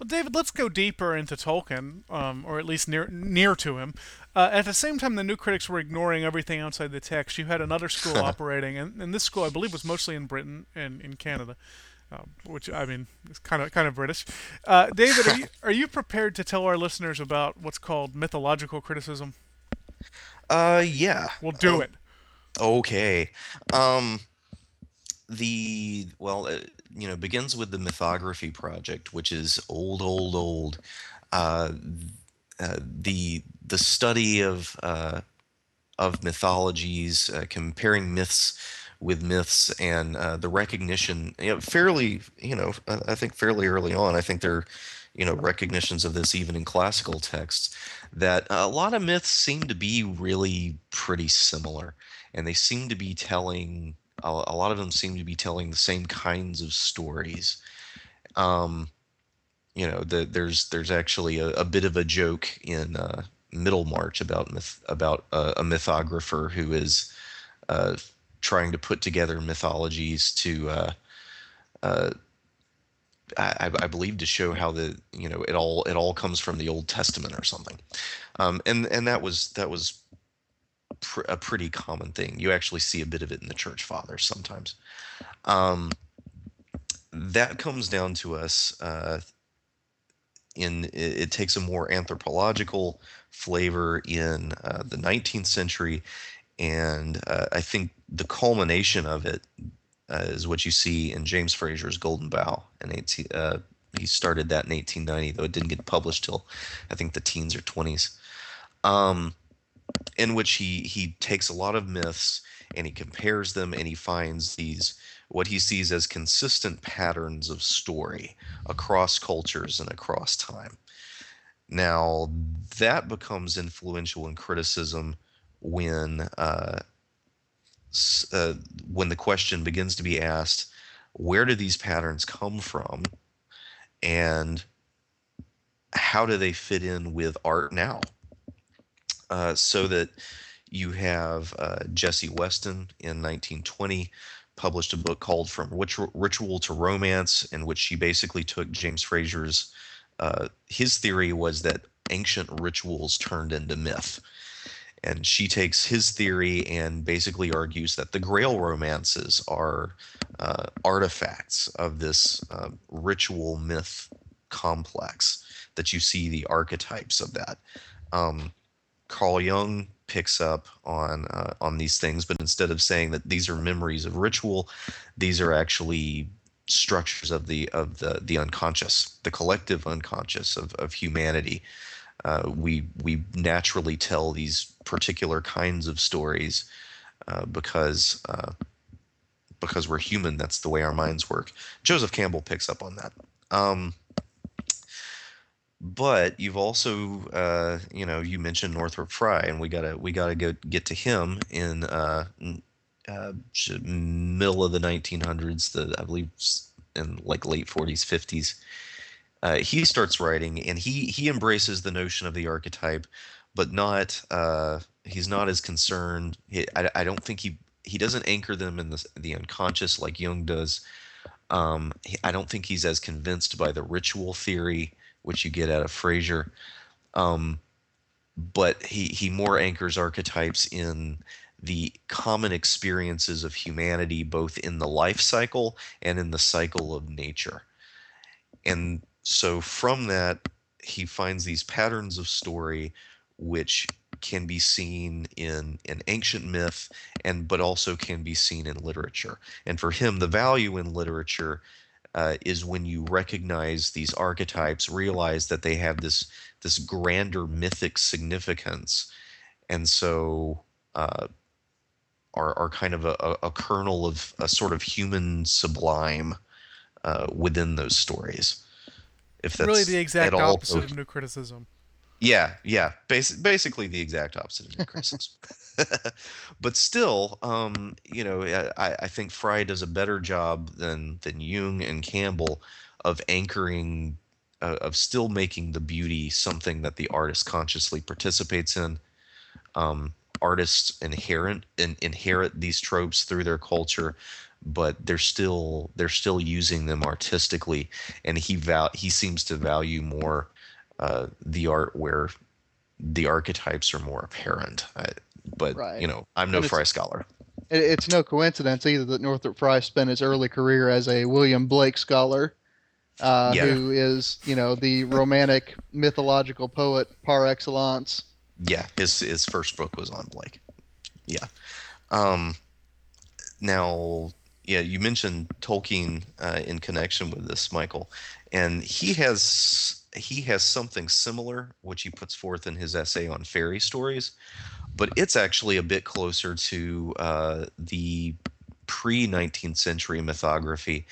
Well, David, let's go deeper into Tolkien, um, or at least near near to him. Uh, at the same time, the new critics were ignoring everything outside the text. You had another school [LAUGHS] operating, and, and this school, I believe, was mostly in Britain and in Canada, um, which I mean is kind of kind of British. Uh, David, are you, [LAUGHS] are you prepared to tell our listeners about what's called mythological criticism? Uh, yeah. We'll do Um, it. Okay. Um, the well, uh, you know, begins with the mythography project, which is old, old, old. Uh, uh, the the study of uh, of mythologies, uh, comparing myths with myths, and uh, the recognition, you know, fairly, you know, I think fairly early on. I think there, are, you know, recognitions of this even in classical texts that a lot of myths seem to be really pretty similar, and they seem to be telling. A a lot of them seem to be telling the same kinds of stories. Um, you know, the, there's there's actually a, a bit of a joke in uh, Middlemarch about myth about uh, a mythographer who is uh, trying to put together mythologies to uh, uh, I, I believe to show how the you know it all it all comes from the Old Testament or something, um, and and that was that was pr- a pretty common thing. You actually see a bit of it in the Church Fathers sometimes. Um, that comes down to us uh, in it, it takes a more anthropological flavor in uh, the 19th century, and uh, I think the culmination of it uh, is what you see in James Frazer's Golden Bough in 18. Uh, he started that in 1890, though it didn't get published till I think the teens or 20s. Um, in which he he takes a lot of myths and he compares them and he finds these what he sees as consistent patterns of story across cultures and across time. Now that becomes influential in criticism when uh, uh, when the question begins to be asked, where do these patterns come from, and how do they fit in with art now? Uh, so that you have uh, Jessie Weston in 1920 published a book called From Ritual, to Romance, in which she basically took James Frazer's. Uh, his theory was that ancient rituals turned into myth. And she takes his theory and basically argues that the Grail romances are uh, artifacts of this uh, ritual myth complex, that you see the archetypes of that. Um, Carl Jung picks up on uh, on these things, but instead of saying that these are memories of ritual, these are actually structures of the of the the unconscious, the collective unconscious of of humanity. Uh, we we naturally tell these particular kinds of stories uh, because uh, because we're human. That's the way our minds work. Joseph Campbell picks up on that. Um, but you've also uh, you know you mentioned Northrop Frye, and we gotta we gotta go get to him in uh, uh, middle of the 1900s. The I believe in like late 40s 50s. Uh, he starts writing, and he he embraces the notion of the archetype, but not uh, he's not as concerned. He, I, I don't think he he doesn't anchor them in the the unconscious like Jung does. Um, he- I don't think he's as convinced by the ritual theory, which you get out of Frazer. Um, but he, he more anchors archetypes in the common experiences of humanity, both in the life cycle and in the cycle of nature. And so from that, he finds these patterns of story which can be seen in an ancient myth and but also can be seen in literature. And for him the value in literature uh, is when you recognize these archetypes realize that they have this this grander mythic significance. And so uh, are, are kind of a, a kernel of a sort of human sublime uh, within those stories if that's really the exact opposite of new criticism. yeah, yeah, basi- basically the exact opposite of new criticism. [LAUGHS] but still, um, you know, I, I think Frye does a better job than than Jung and Campbell of anchoring, uh, of still making the beauty something that the artist consciously participates in. Um, artists inherent in, inherit these tropes through their culture, but they're still they're still using them artistically, and he val- he seems to value more uh, the art where the archetypes are more apparent. I, but Right. you know, I'm no And Frye scholar. it, it's no coincidence either that Northrop Frye spent his early career as a William Blake scholar, uh, Yeah. who is you know the romantic mythological poet par excellence. Yeah, his his first book was on Blake. Yeah. Um, now, yeah, you mentioned Tolkien uh, in connection with this, Michial, and he has he has something similar, which he puts forth in his essay on fairy stories, but it's actually a bit closer to uh, the pre 19th century mythography,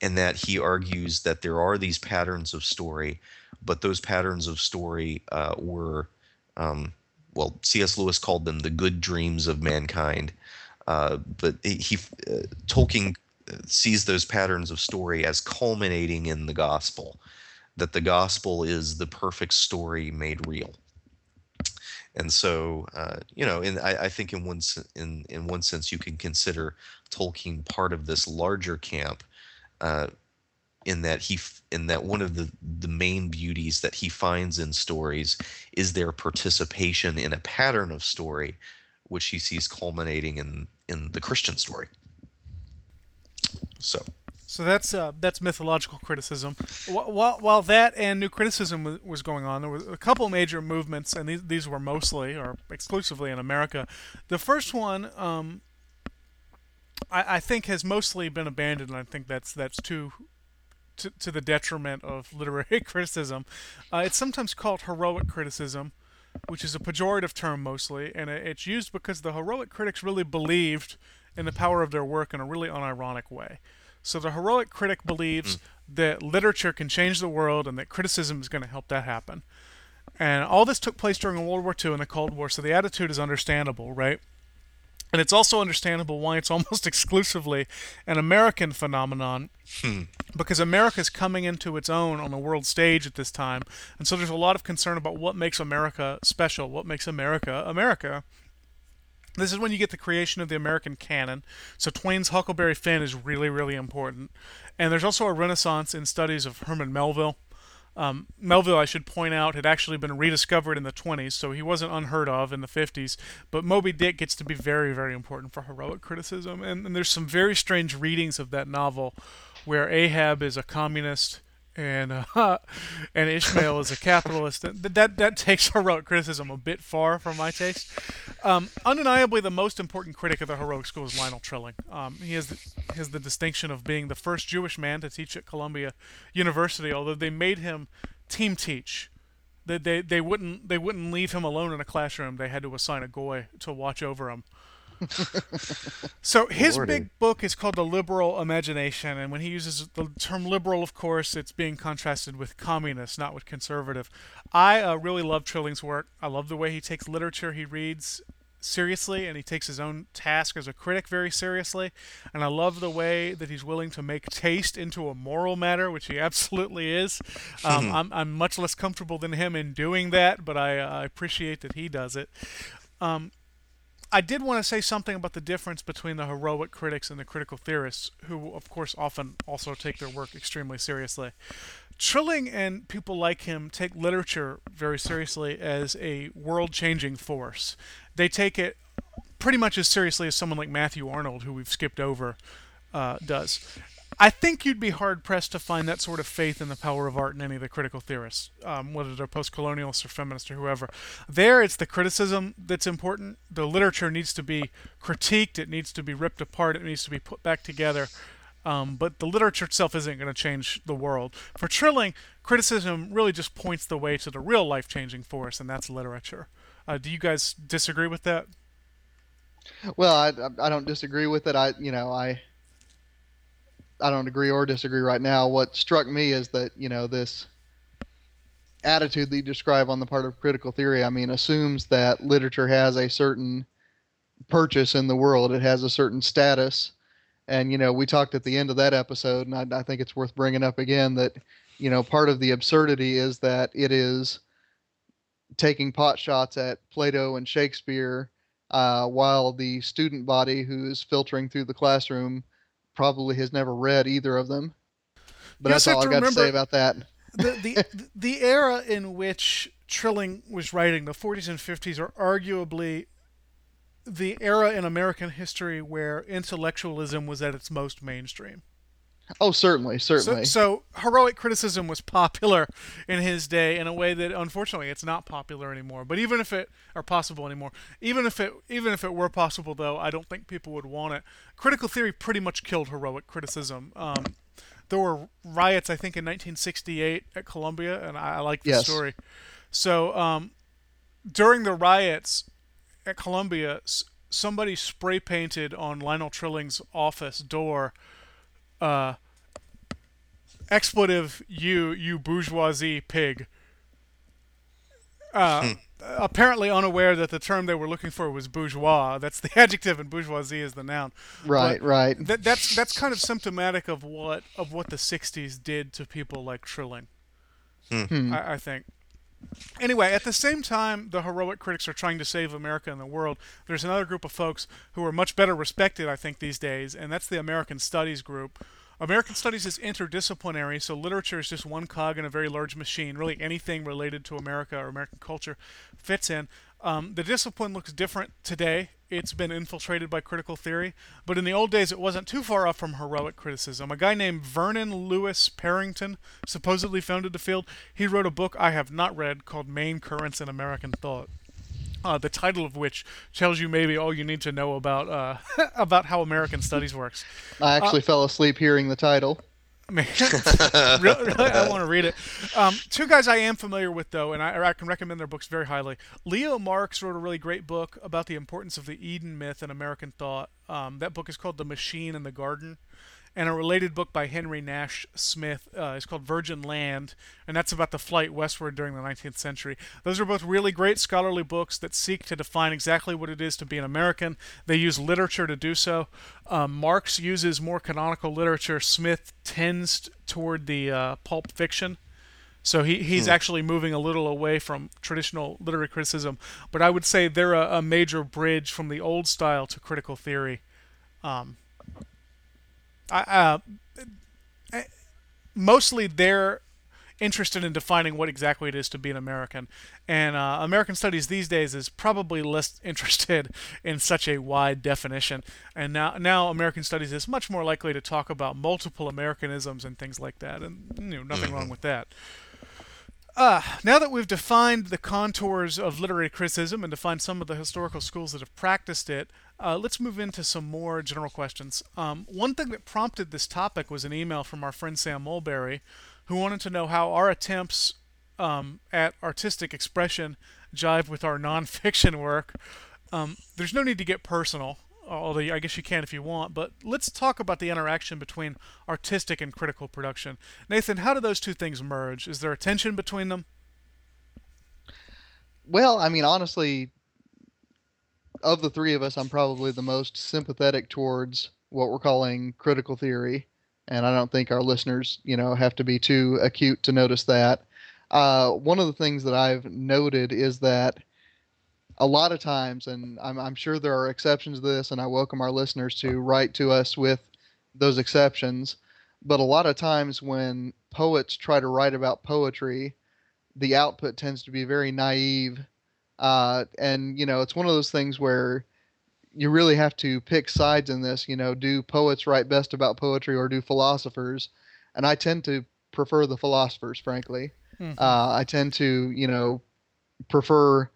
in that he argues that there are these patterns of story, but those patterns of story uh, were um, well, C.S. Lewis called them the good dreams of mankind. Uh, but he, uh, Tolkien uh, sees those patterns of story as culminating in the gospel, that the gospel is the perfect story made real. And so, uh, you know, in, I, I think in one in in one sense, you can consider Tolkien part of this larger camp, uh, in that he in that one of the the main beauties that he finds in stories is their participation in a pattern of story which he sees culminating in in the christian story so So that's uh, that's mythological criticism. While, while that and new criticism wa- was going on, there were a couple major movements, and these, these were mostly or exclusively in America. The first one, um, I, I think, has mostly been abandoned, and I think that's that's too to, to the detriment of literary [LAUGHS] criticism. Uh, it's sometimes called heroic criticism, which is a pejorative term mostly, and it's used because the heroic critics really believed in the power of their work in a really unironic way. So the heroic critic believes that literature can change the world and that criticism is going to help that happen. And all this took place during World War II and the Cold War, so the attitude is understandable, right? And it's also understandable why it's [LAUGHS] almost exclusively an American phenomenon hmm. because America's coming into its own on the world stage at this time. And so there's a lot of concern about what makes America special, what makes America America. This is when you get the creation of the American canon. So Twain's Huckleberry Finn is really, really important. And there's also a renaissance in studies of Herman Melville. Um, Melville, I should point out, had actually been rediscovered in the 20s, so he wasn't unheard of in the 50s. But Moby Dick gets to be very, very important for heroic criticism. And, and there's some very strange readings of that novel where Ahab is a communist and uh, [LAUGHS] and Ishmael is a capitalist. That, that that takes heroic criticism a bit far for my taste. Um, undeniably, the most important critic of the heroic school is Lionel Trilling. Um, he has the, he has the distinction of being the first Jewish man to teach at Columbia University, although they made him team teach. They, they, they wouldn't they wouldn't leave him alone in a classroom. They had to assign a goy to watch over him. So his Lordy. big book is called The Liberal Imagination, and when he uses the term liberal, of course, it's being contrasted with communist, not with conservative. I uh, really love Trilling's work. I love the way he takes literature he reads seriously, and he takes his own task as a critic very seriously. And I love the way that he's willing to make taste into a moral matter, which he [LAUGHS] absolutely is. Um, I'm, I'm much less comfortable than him in doing that, but I, uh, I appreciate that he does it. I did want to say something about the difference between the heroic critics and the critical theorists, who, of course, often also take their work extremely seriously. Trilling and people like him take literature very seriously as a world changing force. They take it pretty much as seriously as someone like Matthew Arnold, who we've skipped over, uh, does. I think you'd be hard pressed to find that sort of faith in the power of art in any of the critical theorists, um, whether they're post colonialists or feminists or whoever. There, it's the criticism that's important. The literature needs to be critiqued, it needs to be ripped apart, it needs to be put back together. Um, but the literature itself isn't going to change the world. For Trilling, criticism really just points the way to the real life changing force, and that's literature. Uh, do you guys disagree with that? Well, I, I- I don't disagree with it. I, you know, I, I don't agree or disagree right now. What struck me is that you know this attitude that you describe on the part of critical theory. I mean, assumes that literature has a certain purchase in the world. It has a certain status, and you know, we talked at the end of that episode, and I, I think it's worth bringing up again that you know part of the absurdity is that it is taking pot shots at Plato and Shakespeare uh, while the student body who is filtering through the classroom probably has never read either of them. But that's all I've to got to say about that. the, the [LAUGHS] the era in which Trilling was writing, the 40s and 50s, are arguably the era in American history where intellectualism was at its most mainstream. Oh, certainly, certainly. so heroic criticism was popular in his day in a way that unfortunately it's not popular anymore. But even if it or possible anymore, even if it even if it were possible though, I don't think people would want it. Critical theory pretty much killed heroic criticism. Um, there were riots, I think, in 1968 at Columbia, and I, I like the Yes. story. So um, during the riots at Columbia, s- somebody spray painted on Lionel Trilling's office door uh, expletive you you bourgeoisie pig. Uh, apparently unaware that the term they were looking for was bourgeois. That's the [LAUGHS] adjective and bourgeoisie is the noun. Right, But right. that, that's that's kind of symptomatic of what of what the 60s did to people like trilling. I, I think Anyway, at the same time, the heroic critics are trying to save America and the world. There's another group of folks who are much better respected, I think, these days, and that's the American Studies group. American Studies is interdisciplinary, so literature is just one cog in a very large machine. Really, anything related to America or American culture fits in. Um, the discipline looks different today. It's been infiltrated by critical theory, but in the old days, it wasn't too far off from heroic criticism. A guy named Vernon Lewis Parrington supposedly founded the field. He wrote a book I have not read called Main Currents in American Thought uh, the title of which tells you maybe all you need to know about uh, [LAUGHS] about how American studies works. I actually fell asleep hearing the title. I mean, [LAUGHS] really, really, I want to read it. Um, two guys I am familiar with though, and I, I can recommend their books very highly. Leo Marx wrote a really great book about the importance of the Eden myth in American thought. Um, that book is called The Machine and the Garden. And a related book by Henry Nash Smith uh, is called Virgin Land, and that's about the flight westward during the 19th century. Those are both really great scholarly books that seek to define exactly what it is to be an American. They use literature to do so. Um, Marx uses more canonical literature. Smith tends toward the uh, pulp fiction. So he, he's actually moving a little away from traditional literary criticism, but I would say they're a, a major bridge from the old style to critical theory. Um, I, uh, mostly they're interested in defining what exactly it is to be an American, and uh, American studies these days is probably less [LAUGHS] interested in such a wide definition. And now, now American studies is much more likely to talk about multiple Americanisms and things like that, and you know, nothing wrong with that. Uh, now that we've defined the contours of literary criticism and defined some of the historical schools that have practiced it, uh, let's move into some more general questions. Um, one thing that prompted this topic was an email from our friend Sam Mulberry, who wanted to know how our attempts um, at artistic expression jive with our [LAUGHS] nonfiction work. Um, there's no need to get personal, although I guess you can if you want, but let's talk about the interaction between artistic and critical production. Nathan, how do those two things merge? Is there a tension between them? Well, I mean, honestly, of the three of us, I'm probably the most sympathetic towards what we're calling critical theory, and I don't think our listeners, you know, have to be too acute to notice that. Uh, one of the things that I've noted is that a lot of times, and I'm, I'm sure there are exceptions to this, and I welcome our listeners to write to us with those exceptions. But a lot of times, when poets try to write about poetry, the output tends to be very naive. Uh, and, you know, it's one of those things where you really have to pick sides in this. You know, do poets write best about poetry or do philosophers? And I tend to prefer the philosophers, frankly. Mhm. Uh, I tend to, you know, prefer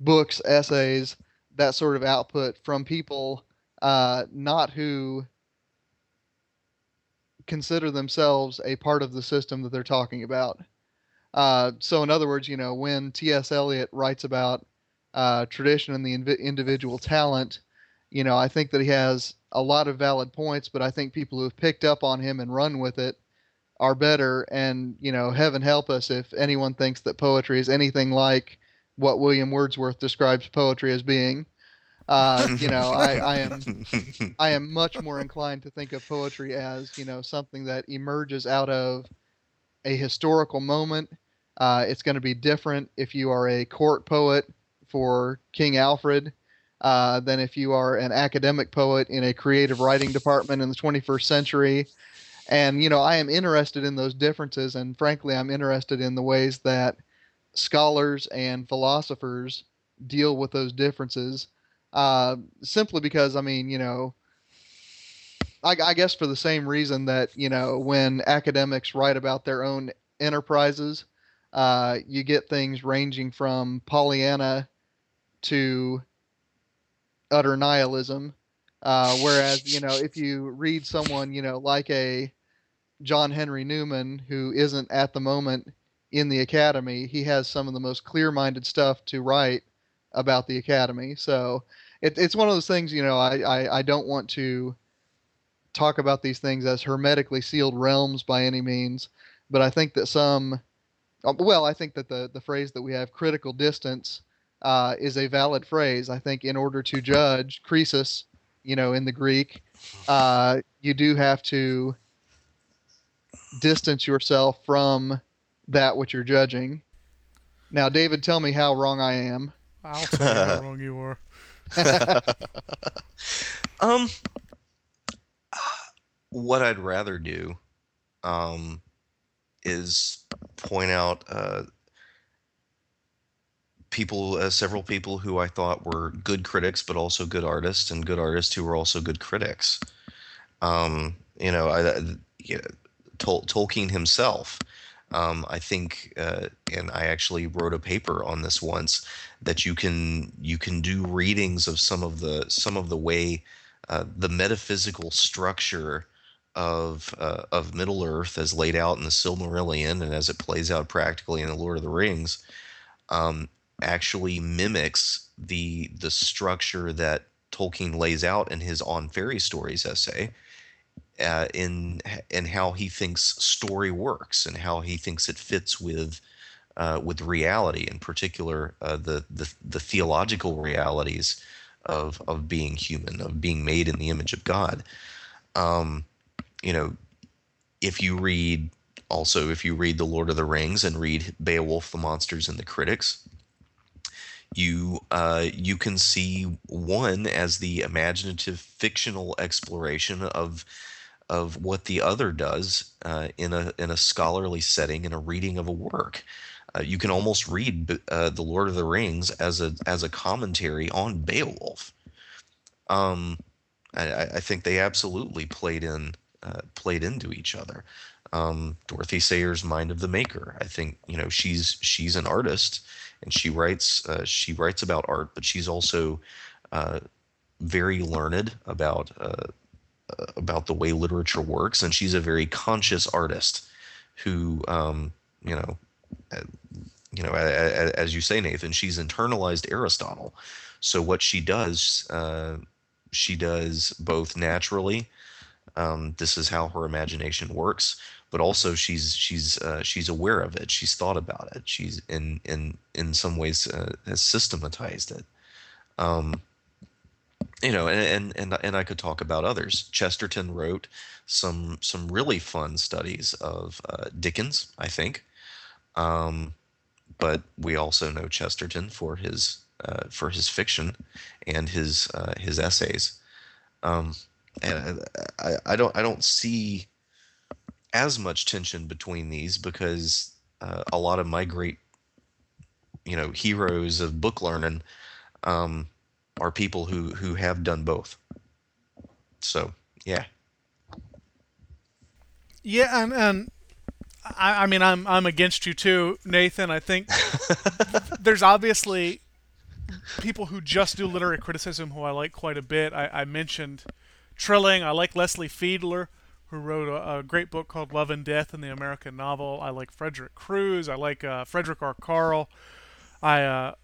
books, essays, that sort of output from people uh, not who consider themselves a part of the system that they're talking about. Uh, so, in other words, you know, when T.S. Eliot writes about uh, tradition and the invi- individual talent, you know, I think that he has a lot of valid points, but I think people who have picked up on him and run with it are better. And, you know, heaven help us if anyone thinks that poetry is anything like what William Wordsworth describes poetry as being. Uh, you know, I, I am I am much more inclined to think of poetry as you know something that emerges out of a historical moment. Uh, it's going to be different if you are a court poet for King Alfred uh, than if you are an academic poet in a creative writing department in the 21st century. And you know, I am interested in those differences, and frankly, I'm interested in the ways that scholars and philosophers deal with those differences uh, simply because I mean, you know, I, I guess for the same reason that you know when academics write about their own enterprises, uh, you get things ranging from Pollyanna to utter nihilism. Uh, whereas, you know, if you read someone, you know, like a John Henry Newman, who isn't at the moment in the academy, he has some of the most clear-minded stuff to write about the academy. So it, it's one of those things, you know, I, I, I don't want to talk about these things as hermetically sealed realms by any means, but I think that some, well, I think that the, the phrase that we have, critical distance, uh, is a valid phrase. I think in order to judge krisis, you know, in the Greek, uh, you do have to distance yourself from that which you're judging. Now, David, tell me how wrong I am. I'll tell you how wrong you are. [LAUGHS] Um, what I'd rather do, um, is point out uh, people, uh, several people who I thought were good critics, but also good artists, and good artists who were also good critics. Um, you know, I, you know, Tol- Tolkien himself. Um, I think, uh, and I actually wrote a paper on this once that you can you can do readings of some of the some of the way uh, the metaphysical structure of uh, of Middle Earth as laid out in the Silmarillion and as it plays out practically in the Lord of the Rings um, actually mimics the the structure that Tolkien lays out in his On Fairy Stories essay uh, in in how he thinks story works and how he thinks it fits with uh, with reality, in particular uh, the, the the theological realities of of being human, of being made in the image of God. Um, you know, if you read also if you read the Lord of the Rings and read Beowulf, the Monsters and the Critics, you uh, you can see one as the imaginative fictional exploration of of what the other does uh, in a in a scholarly setting in a reading of a work. Uh, you can almost read uh, the Lord of the Rings as a as a commentary on Beowulf. Um, I, I I think they absolutely played in uh, played into each other. Um, Dorothy Sayers' Mind of the Maker. I think you know she's she's an artist and she writes uh, she writes about art, but she's also uh, very learned about uh, about the way literature works, and she's a very conscious artist who um, you know uh, you know as you say Nathan, she's internalized Aristotle. So what she does, uh, she does both naturally. Um, this is how her imagination works, but also she's she's uh, she's aware of it. She's thought about it. She's in in in some ways uh, has systematized it. Um, you know, and, and and and I could talk about others. Chesterton wrote some some really fun studies of uh, Dickens, I think. Um, but we also know Chesterton for his uh, for his fiction and his uh, his essays. Um, and I, I don't I don't see as much tension between these because uh, a lot of my great you know heroes of book learning um, are people who who have done both. So yeah, Yeah, and and I, I mean, I'm I'm against you too, Nathan. I think [LAUGHS] there's obviously people who just do literary criticism who I like quite a bit. I, I mentioned Trilling. I like Leslie Fiedler, who wrote a, a great book called Love and Death in the American Novel. I like Frederick Crews. I like uh, Frederick R. Karl. I, uh,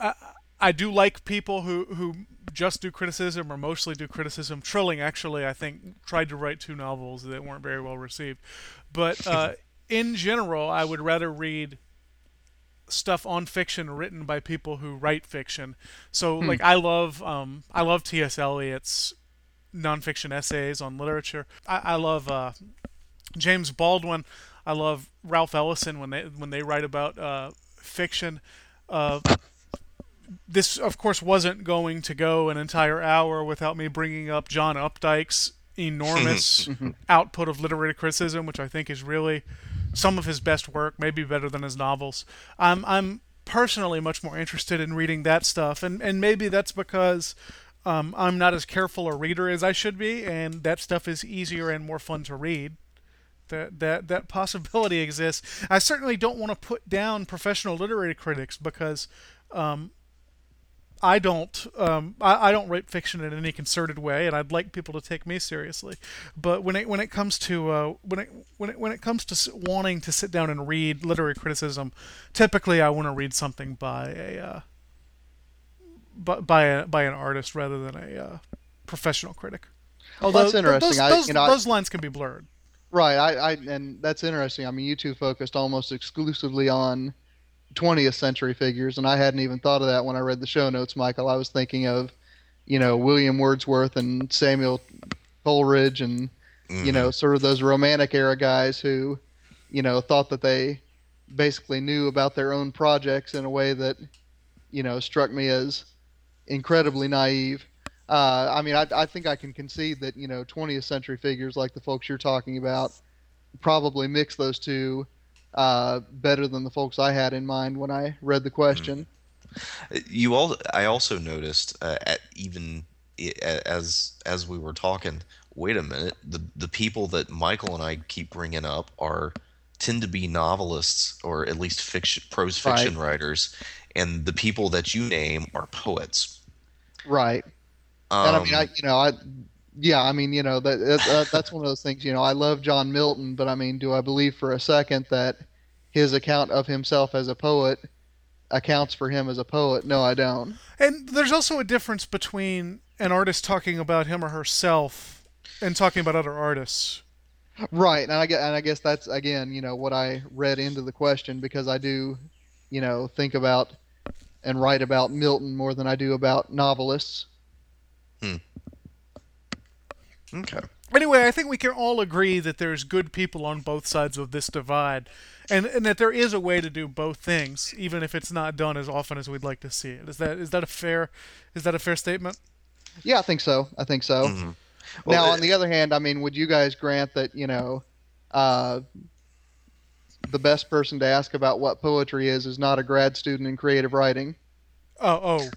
I I do like people who who just do criticism or mostly do criticism. Trilling actually, I think, tried to write two novels that weren't very well received. But uh, in general, I would rather read stuff on fiction written by people who write fiction. So like I love um, I love T.S. Eliot's nonfiction essays on literature. I, I love uh, James Baldwin. I love Ralph Ellison when they when they write about uh, fiction. Uh, this, of course, wasn't going to go an entire hour without me bringing up John Updike's enormous [LAUGHS] output of literary criticism, which I think is really some of his best work, maybe better than his novels. I'm I'm personally much more interested in reading that stuff, and and maybe that's because um, I'm not as careful a reader as I should be, and that stuff is easier and more fun to read. That that that [LAUGHS] possibility exists. I certainly don't want to put down professional literary critics because um, I don't um, I, I don't write fiction in any concerted way, and I'd like people to take me seriously. But when it when it comes to uh, when it when it when it comes to wanting to sit down and read literary criticism, typically I want to read something by a uh, by by, a, by an artist rather than a uh, professional critic. Although that's interesting. Those, I- you know, those lines can be blurred. Right, I, I and that's interesting. I mean, you two focused almost exclusively on 20th century figures, and I hadn't even thought of that when I read the show notes, Michial. I was thinking of, you know, William Wordsworth and Samuel Coleridge, and you know, sort of those Romantic era guys who, you know, thought that they basically knew about their own projects in a way that, you know, struck me as incredibly naive. Uh, I mean, I, I think I can concede that you know 20th century figures like the folks you're talking about probably mix those two uh, better than the folks I had in mind when I read the question. You all, I also noticed uh, at even as as we were talking. Wait a minute, the the people that Michial and I keep bringing up are tend to be novelists or at least fiction prose fiction writers, and the people that you name are poets. Right. Um, and I mean, I you know, I yeah, I mean, you know, that, that that's one of those things. You know, I love John Milton, but I mean, do I believe for a second that his account of himself as a poet accounts for him as a poet? No, I don't. And there's also a difference between an artist talking about him or herself and talking about other artists. Right, and I guess, and I guess that's again, you know, what I read into the question because I do, you know, think about and write about Milton more than I do about novelists. Hmm. okay. Anyway, I think we can all agree that there's good people on both sides of this divide, and and that there is a way to do both things, even if it's not done as often as we'd like to see it. Is that is that a fair is that a fair statement? Yeah, I think so. I think so. Mhm. Well, now, uh, on the other hand, I mean, would you guys grant that you know, uh, the best person to ask about what poetry is is not a grad student in creative writing? Oh, oh.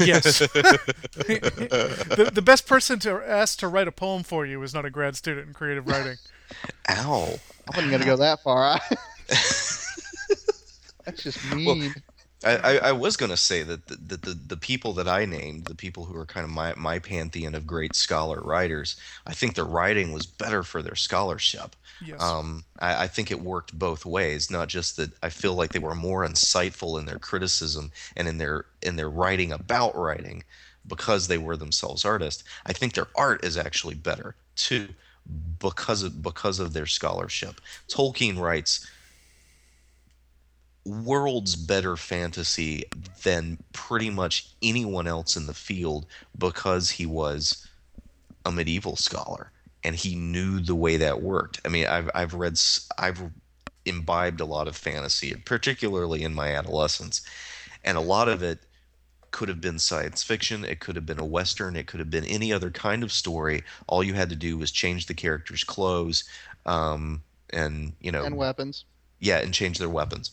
yes. [LAUGHS] the, the best person to ask to write a poem for you is not a grad student in creative writing. Ow. I wasn't going to go that far. [LAUGHS] That's just mean. I, I, I was going to say that the, the, the, people that I named, the people who are kind of my, my pantheon of great scholar writers, I think their writing was better for their scholarship. Yes. Um, I, I think it worked both ways. Not just that I feel like they were more insightful in their criticism and in their in their writing about writing, because they were themselves artists. I think their art is actually better too, because of because of their scholarship. Tolkien writes worlds better fantasy than pretty much anyone else in the field because he was a medieval scholar and he knew the way that worked. I mean, I've I've read I've imbibed a lot of fantasy, particularly in my adolescence, and a lot of it could have been science fiction, it could have been a western, it could have been any other kind of story. All you had to do was change the characters' clothes, um, and you know, and weapons. yeah, and change their weapons.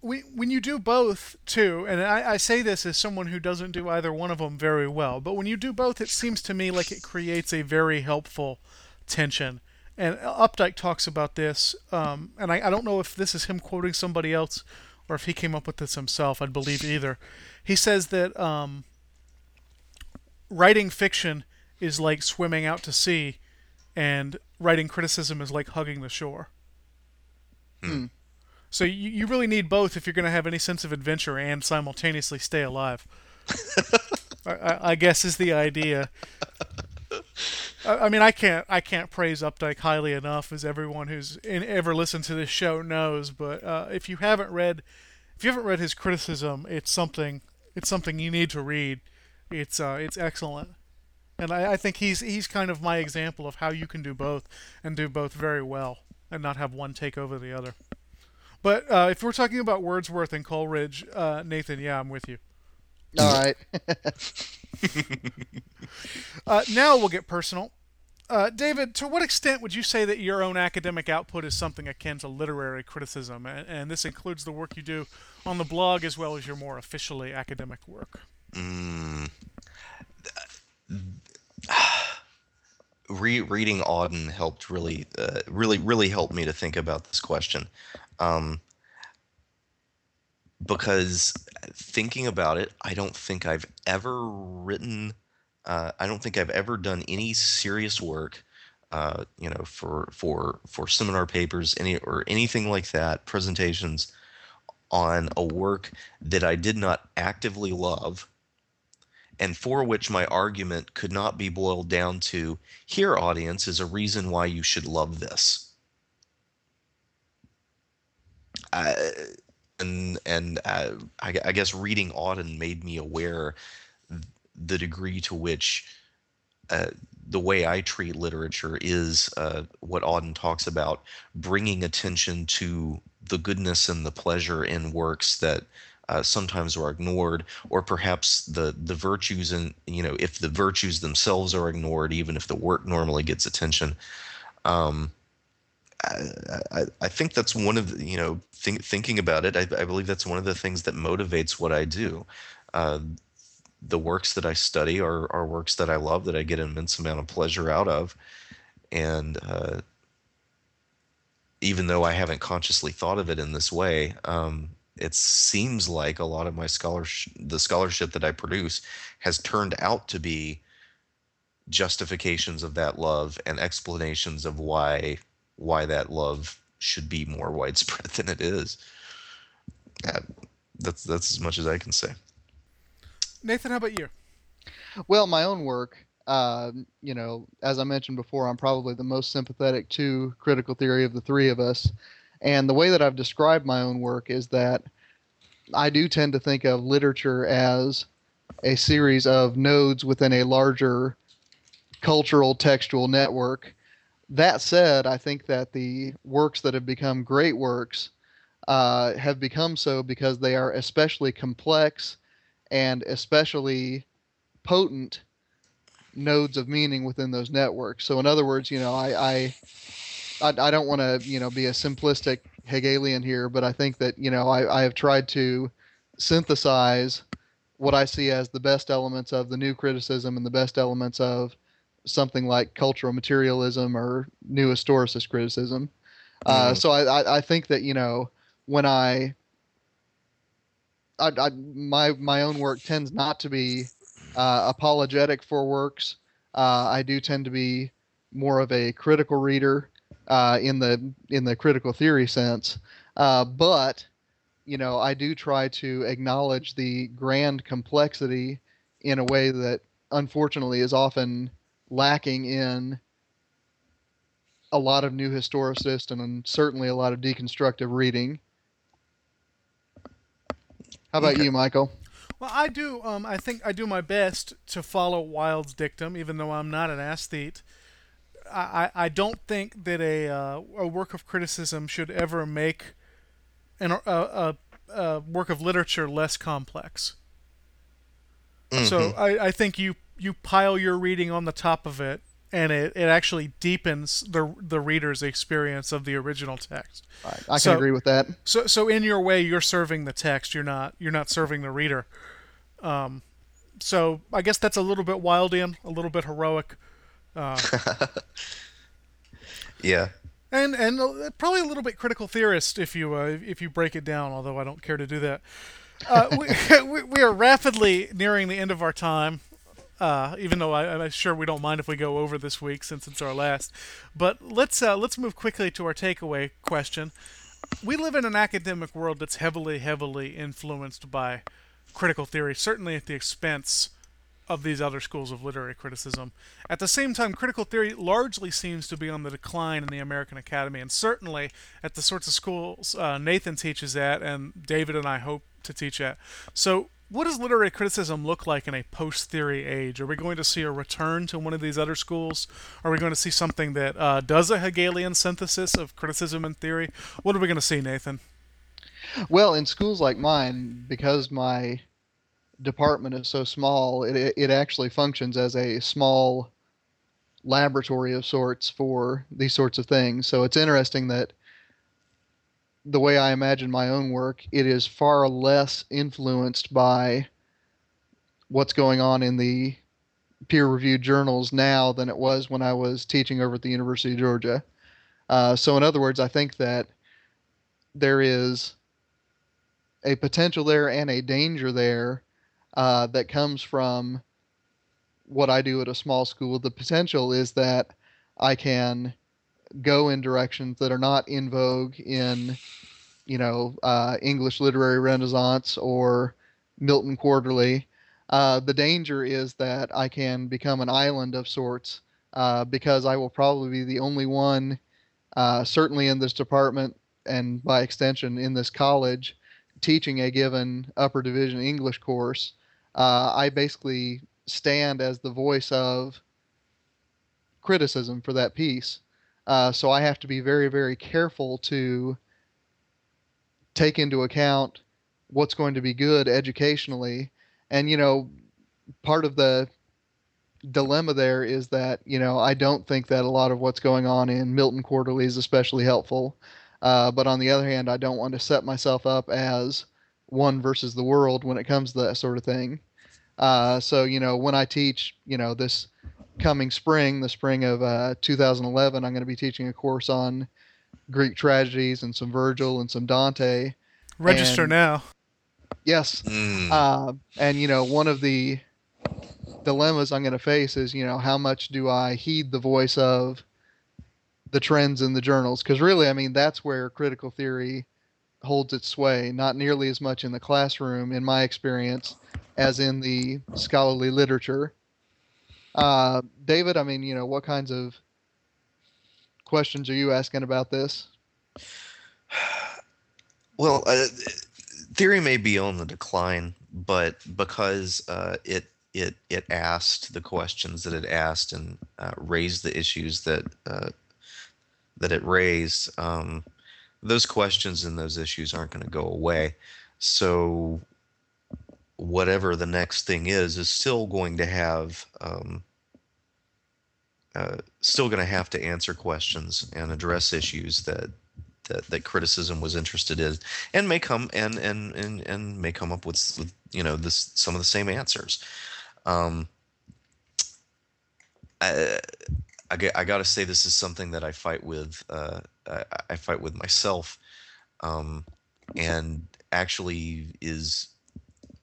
We, when you do both too, and I, I say this as someone who doesn't do either one of them very well, but when you do both, it seems to me like it creates a very helpful tension. And Updike talks about this, um, and I, I don't know if this is him quoting somebody else or if he came up with this himself. I'd believe either. He says that um, writing fiction is like swimming out to sea, and writing criticism is like hugging the shore. So you, you really need both if you're going to have any sense of adventure and simultaneously stay alive. [LAUGHS] I, I, I guess is the idea. I, I mean, I can't I can't praise Updike highly enough, as everyone who's in, ever listened to this show knows. But uh, if you haven't read, if you haven't read his criticism, it's something it's something you need to read. It's uh, it's excellent, and I, I think he's he's kind of my example of how you can do both and do both very well, and not have one take over the other. But uh, if we're talking about Wordsworth and Coleridge, uh, Nathan, yeah, I'm with you. All right. [LAUGHS] [LAUGHS] Uh, now we'll get personal. Uh, David, to what extent would you say that your own academic output is something akin to literary criticism? And, and this includes the work you do on the blog as well as your more officially academic work. Mm. [SIGHS] Re- reading Auden helped really, uh, really, really helped me to think about this question. Um, because thinking about it, I don't think I've ever written uh, I don't think I've ever done any serious work, uh, you know, for for for seminar papers, any or anything like that, presentations on a work that I did not actively love, and for which my argument could not be boiled down to here, audience, is a reason why you should love this. Uh, and and uh, I, I guess reading Auden made me aware the degree to which uh, the way I treat literature is uh, what Auden talks about bringing attention to the goodness and the pleasure in works that uh, sometimes are ignored, or perhaps the the virtues and you know if the virtues themselves are ignored, even if the work normally gets attention. Um, I, I, think that's one of the, you know think, thinking about it. I, I believe that's one of the things that motivates what I do. Uh, the works that I study are, are works that I love, that I get an immense amount of pleasure out of. And uh, even though I haven't consciously thought of it in this way, um, it seems like a lot of my scholarship, the scholarship that I produce, has turned out to be justifications of that love and explanations of why why that love should be more widespread [LAUGHS] than it is. Yeah, that's that's as much as I can say. Nathan, how about you? Well, my own work, uh, you know, as I mentioned before, I'm probably the most sympathetic to critical theory of the three of us. And the way that I've described my own work is that I do tend to think of literature as a series of nodes within a larger cultural textual network. That said, I think that the works that have become great works uh, have become so because they are especially complex and especially potent nodes of meaning within those networks. So in other words, you know, I I I, I don't want to you know be a simplistic Hegelian here, but I think that you know I, I have tried to synthesize what I see as the best elements of the new criticism and the best elements of something like cultural materialism or new historicist criticism. Uh, so I, I, I think that you know when I I, I, my my own work tends not to be uh, apologetic for works. Uh, I do tend to be more of a critical reader uh, in the in the critical theory sense, uh, but you know I do try to acknowledge the grand complexity in a way that unfortunately is often lacking in a lot of new historicist and certainly a lot of deconstructive reading. How about Okay. you, Michial? Well, I do. Um, I think I do my best to follow Wilde's dictum, even though I'm not an aesthete. I, I, I don't think that a uh, a work of criticism should ever make an, a, a, a work of literature less complex. So I, I think you you pile your reading on the top of it, and it, it actually deepens the the reader's experience of the original text. I, I can So- agree with that. So so in your way, you're serving the text. You're not you're not serving the reader. Um, so I guess that's a little bit wild, Wildian, a little bit heroic, [LAUGHS] Yeah. and and uh, probably a little bit critical theorist if you uh, if you break it down. Although I don't care to do that. Uh, we, [LAUGHS] we we are rapidly nearing the end of our time. Uh, even though I, I'm sure we don't mind if we go over this week since it's our last, but let's uh, let's move quickly to our takeaway question. we live in an academic world that's heavily, heavily influenced by critical theory, certainly at the expense of these other schools of literary criticism. At the same time, critical theory largely seems to be on the decline in the American Academy, and certainly at the sorts of schools uh, Nathan teaches at, and David and I hope to teach at. So, what does literary criticism look like in a post theory age? Are we going to see a return to one of these other schools? Are we going to see something that uh, does a Hegelian synthesis of criticism and theory? What are we going to see, Nathan? Well, in schools like mine, because my department is so small, it it actually functions as a small laboratory of sorts for these sorts of things. So it's interesting that the way I imagine my own work, it is far less influenced by what's going on in the peer reviewed journals now than it was when I was teaching over at the University of Georgia. Uh, so, in other words, I think that there is a potential there and a danger there uh, that comes from what I do at a small school. The potential is that I can go in directions that are not in vogue in, you know, uh, English literary renaissance or Milton Quarterly. Uh, the danger is that I can become an island of sorts uh, because I will probably be the only one, uh, certainly in this department and by extension in this college, teaching a given upper division English course. Uh, I basically stand as the voice of criticism for that piece. Uh, so I have to be very, very careful to take into account what's going to be good educationally. And, you know, part of the dilemma there is that, you know, I don't think that a lot of what's going on in Milton Quarterly is especially helpful. Uh, but on the other hand, I don't want to set myself up as one versus the world when it comes to that sort of thing. Uh, so, you know, when I teach, you know, this coming spring, the spring of uh, 2011, I'm going to be teaching a course on Greek tragedies and some Virgil and some Dante. Register And- now. Yes. Mm. Uh, and, you know, one of the dilemmas I'm going to face is, you know, how much do I heed the voice of the trends in the journals? Because really, I mean, that's where critical theory holds its sway, not nearly as much in the classroom, in my experience, as in the scholarly literature. Uh, David, I mean, you know, what kinds of questions are you asking about this? [SIGHS] Well, uh, theory may be on the decline, but because uh, it it it asked the questions that it asked and uh, raised the issues that uh, that it raised, um, those questions and those issues aren't going to go away. So, whatever the next thing is, is still going to have. Um, uh, still going to have to answer questions and address issues that that, that criticism was interested in and may come and and and, and may come up with, with you know this some of the same answers um I, I, I got to say this is something that I fight with uh, I, I fight with myself um, and actually is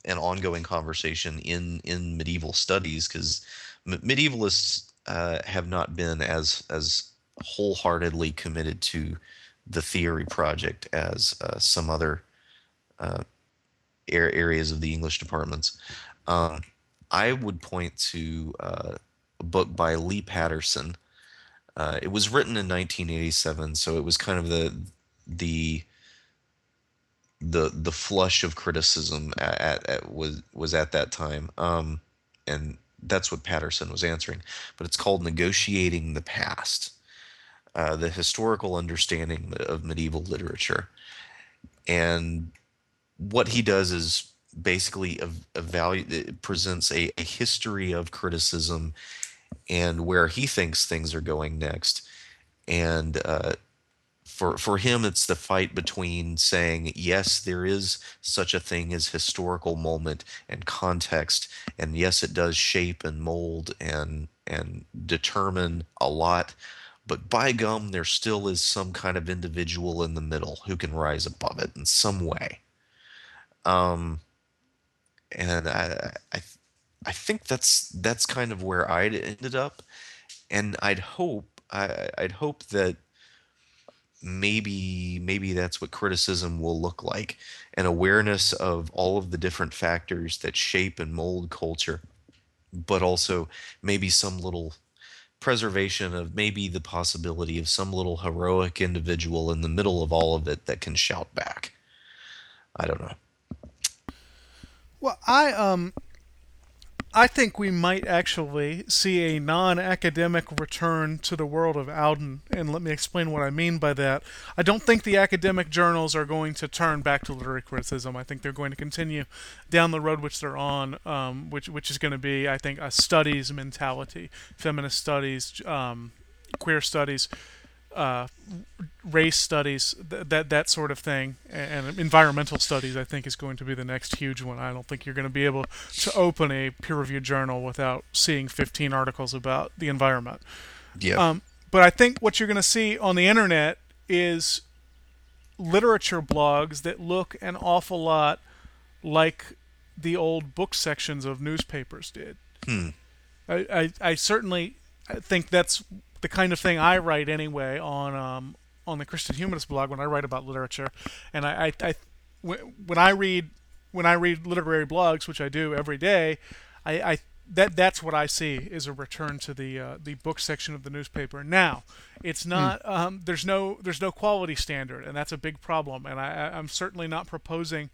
an ongoing conversation in in medieval studies because m- medievalists uh, have not been as as wholeheartedly committed to the theory project as uh, some other uh, ar- areas of the English departments. Um, I would point to uh, a book by Lee Patterson. Uh, it was written in 1987, so it was kind of the the the the flush of criticism at, at, at was was at that time, um, and that's what Patterson was answering. But it's called "Negotiating the Past." uh, the historical understanding of medieval literature. And what he does is basically ev- evaluate, it presents a, a history of criticism and where he thinks things are going next. And uh, for for him, it's the fight between saying yes, there is such a thing as historical moment and context, and yes, it does shape and mold and and determine a lot but by gum, there still is some kind of individual in the middle who can rise above it in some way. Um, and I, I, I think that's that's kind of where I'd ended up, and I'd hope I, I'd hope that maybe maybe that's what criticism will look like an awareness of all of the different factors that shape and mold culture but also maybe some little preservation of maybe the possibility of some little heroic individual in the middle of all of it that can shout back. I don't know. Well, I um, I think we might actually see a non academic return to the world of Auden, and let me explain what I mean by that. I don't think the academic journals are going to turn back to literary criticism. I think they're going to continue down the road which they're on, um, which, which is going to be, I think, a studies mentality, feminist studies, um, queer studies. Uh, race studies, th- that that sort of thing, and, and environmental studies, I think, is going to be the next huge one. I don't think you're going to be able to open a peer-reviewed journal without seeing 15 articles about the environment. Yeah. Um, but I think what you're going to see on the internet is literature blogs that look an awful lot like the old book sections of newspapers did. Hmm. I, I, I certainly think that's the kind of thing I write anyway on um, on the Christian Humanist blog when I write about literature, and I, I, I when I read when I read literary blogs, which I do every day, I, I that that's what I see is a return to the uh, the book section of the newspaper. Now, it's not um, there's no there's no quality standard, and that's a big problem. And I, I'm certainly not proposing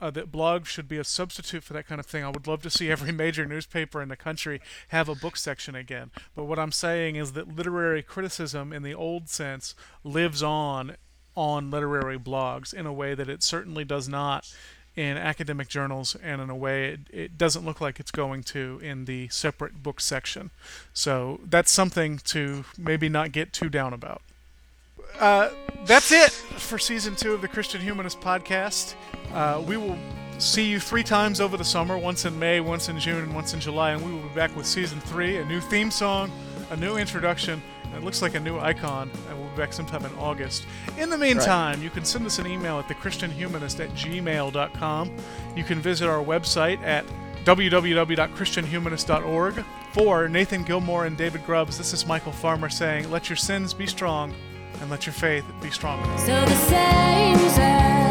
uh, that blogs should be a substitute for that kind of thing. I would love to see every [LAUGHS] major newspaper in the country have a book section again. But what I'm saying is that literary criticism, in the old sense, lives on on literary blogs in a way that it certainly does not in academic journals, and in a way it, it doesn't look like it's going to in the separate book section. So that's something to maybe not get too down about. Uh, that's it for season two of the Christian Humanist podcast. Uh, we will see you three times over the summer once in May, once in June, and once in July. And we will be back with season three, a new theme song, a new introduction, and it looks like a new icon. And we'll be back sometime in August. In the meantime, you can send us an email at thechristianhumanist at gmail.com. You can visit our website at www.christianhumanist.org. For Nathan Gilmore and David Grubbs, this is Michial Farmer saying, Let your sins be strong and let your faith be stronger. So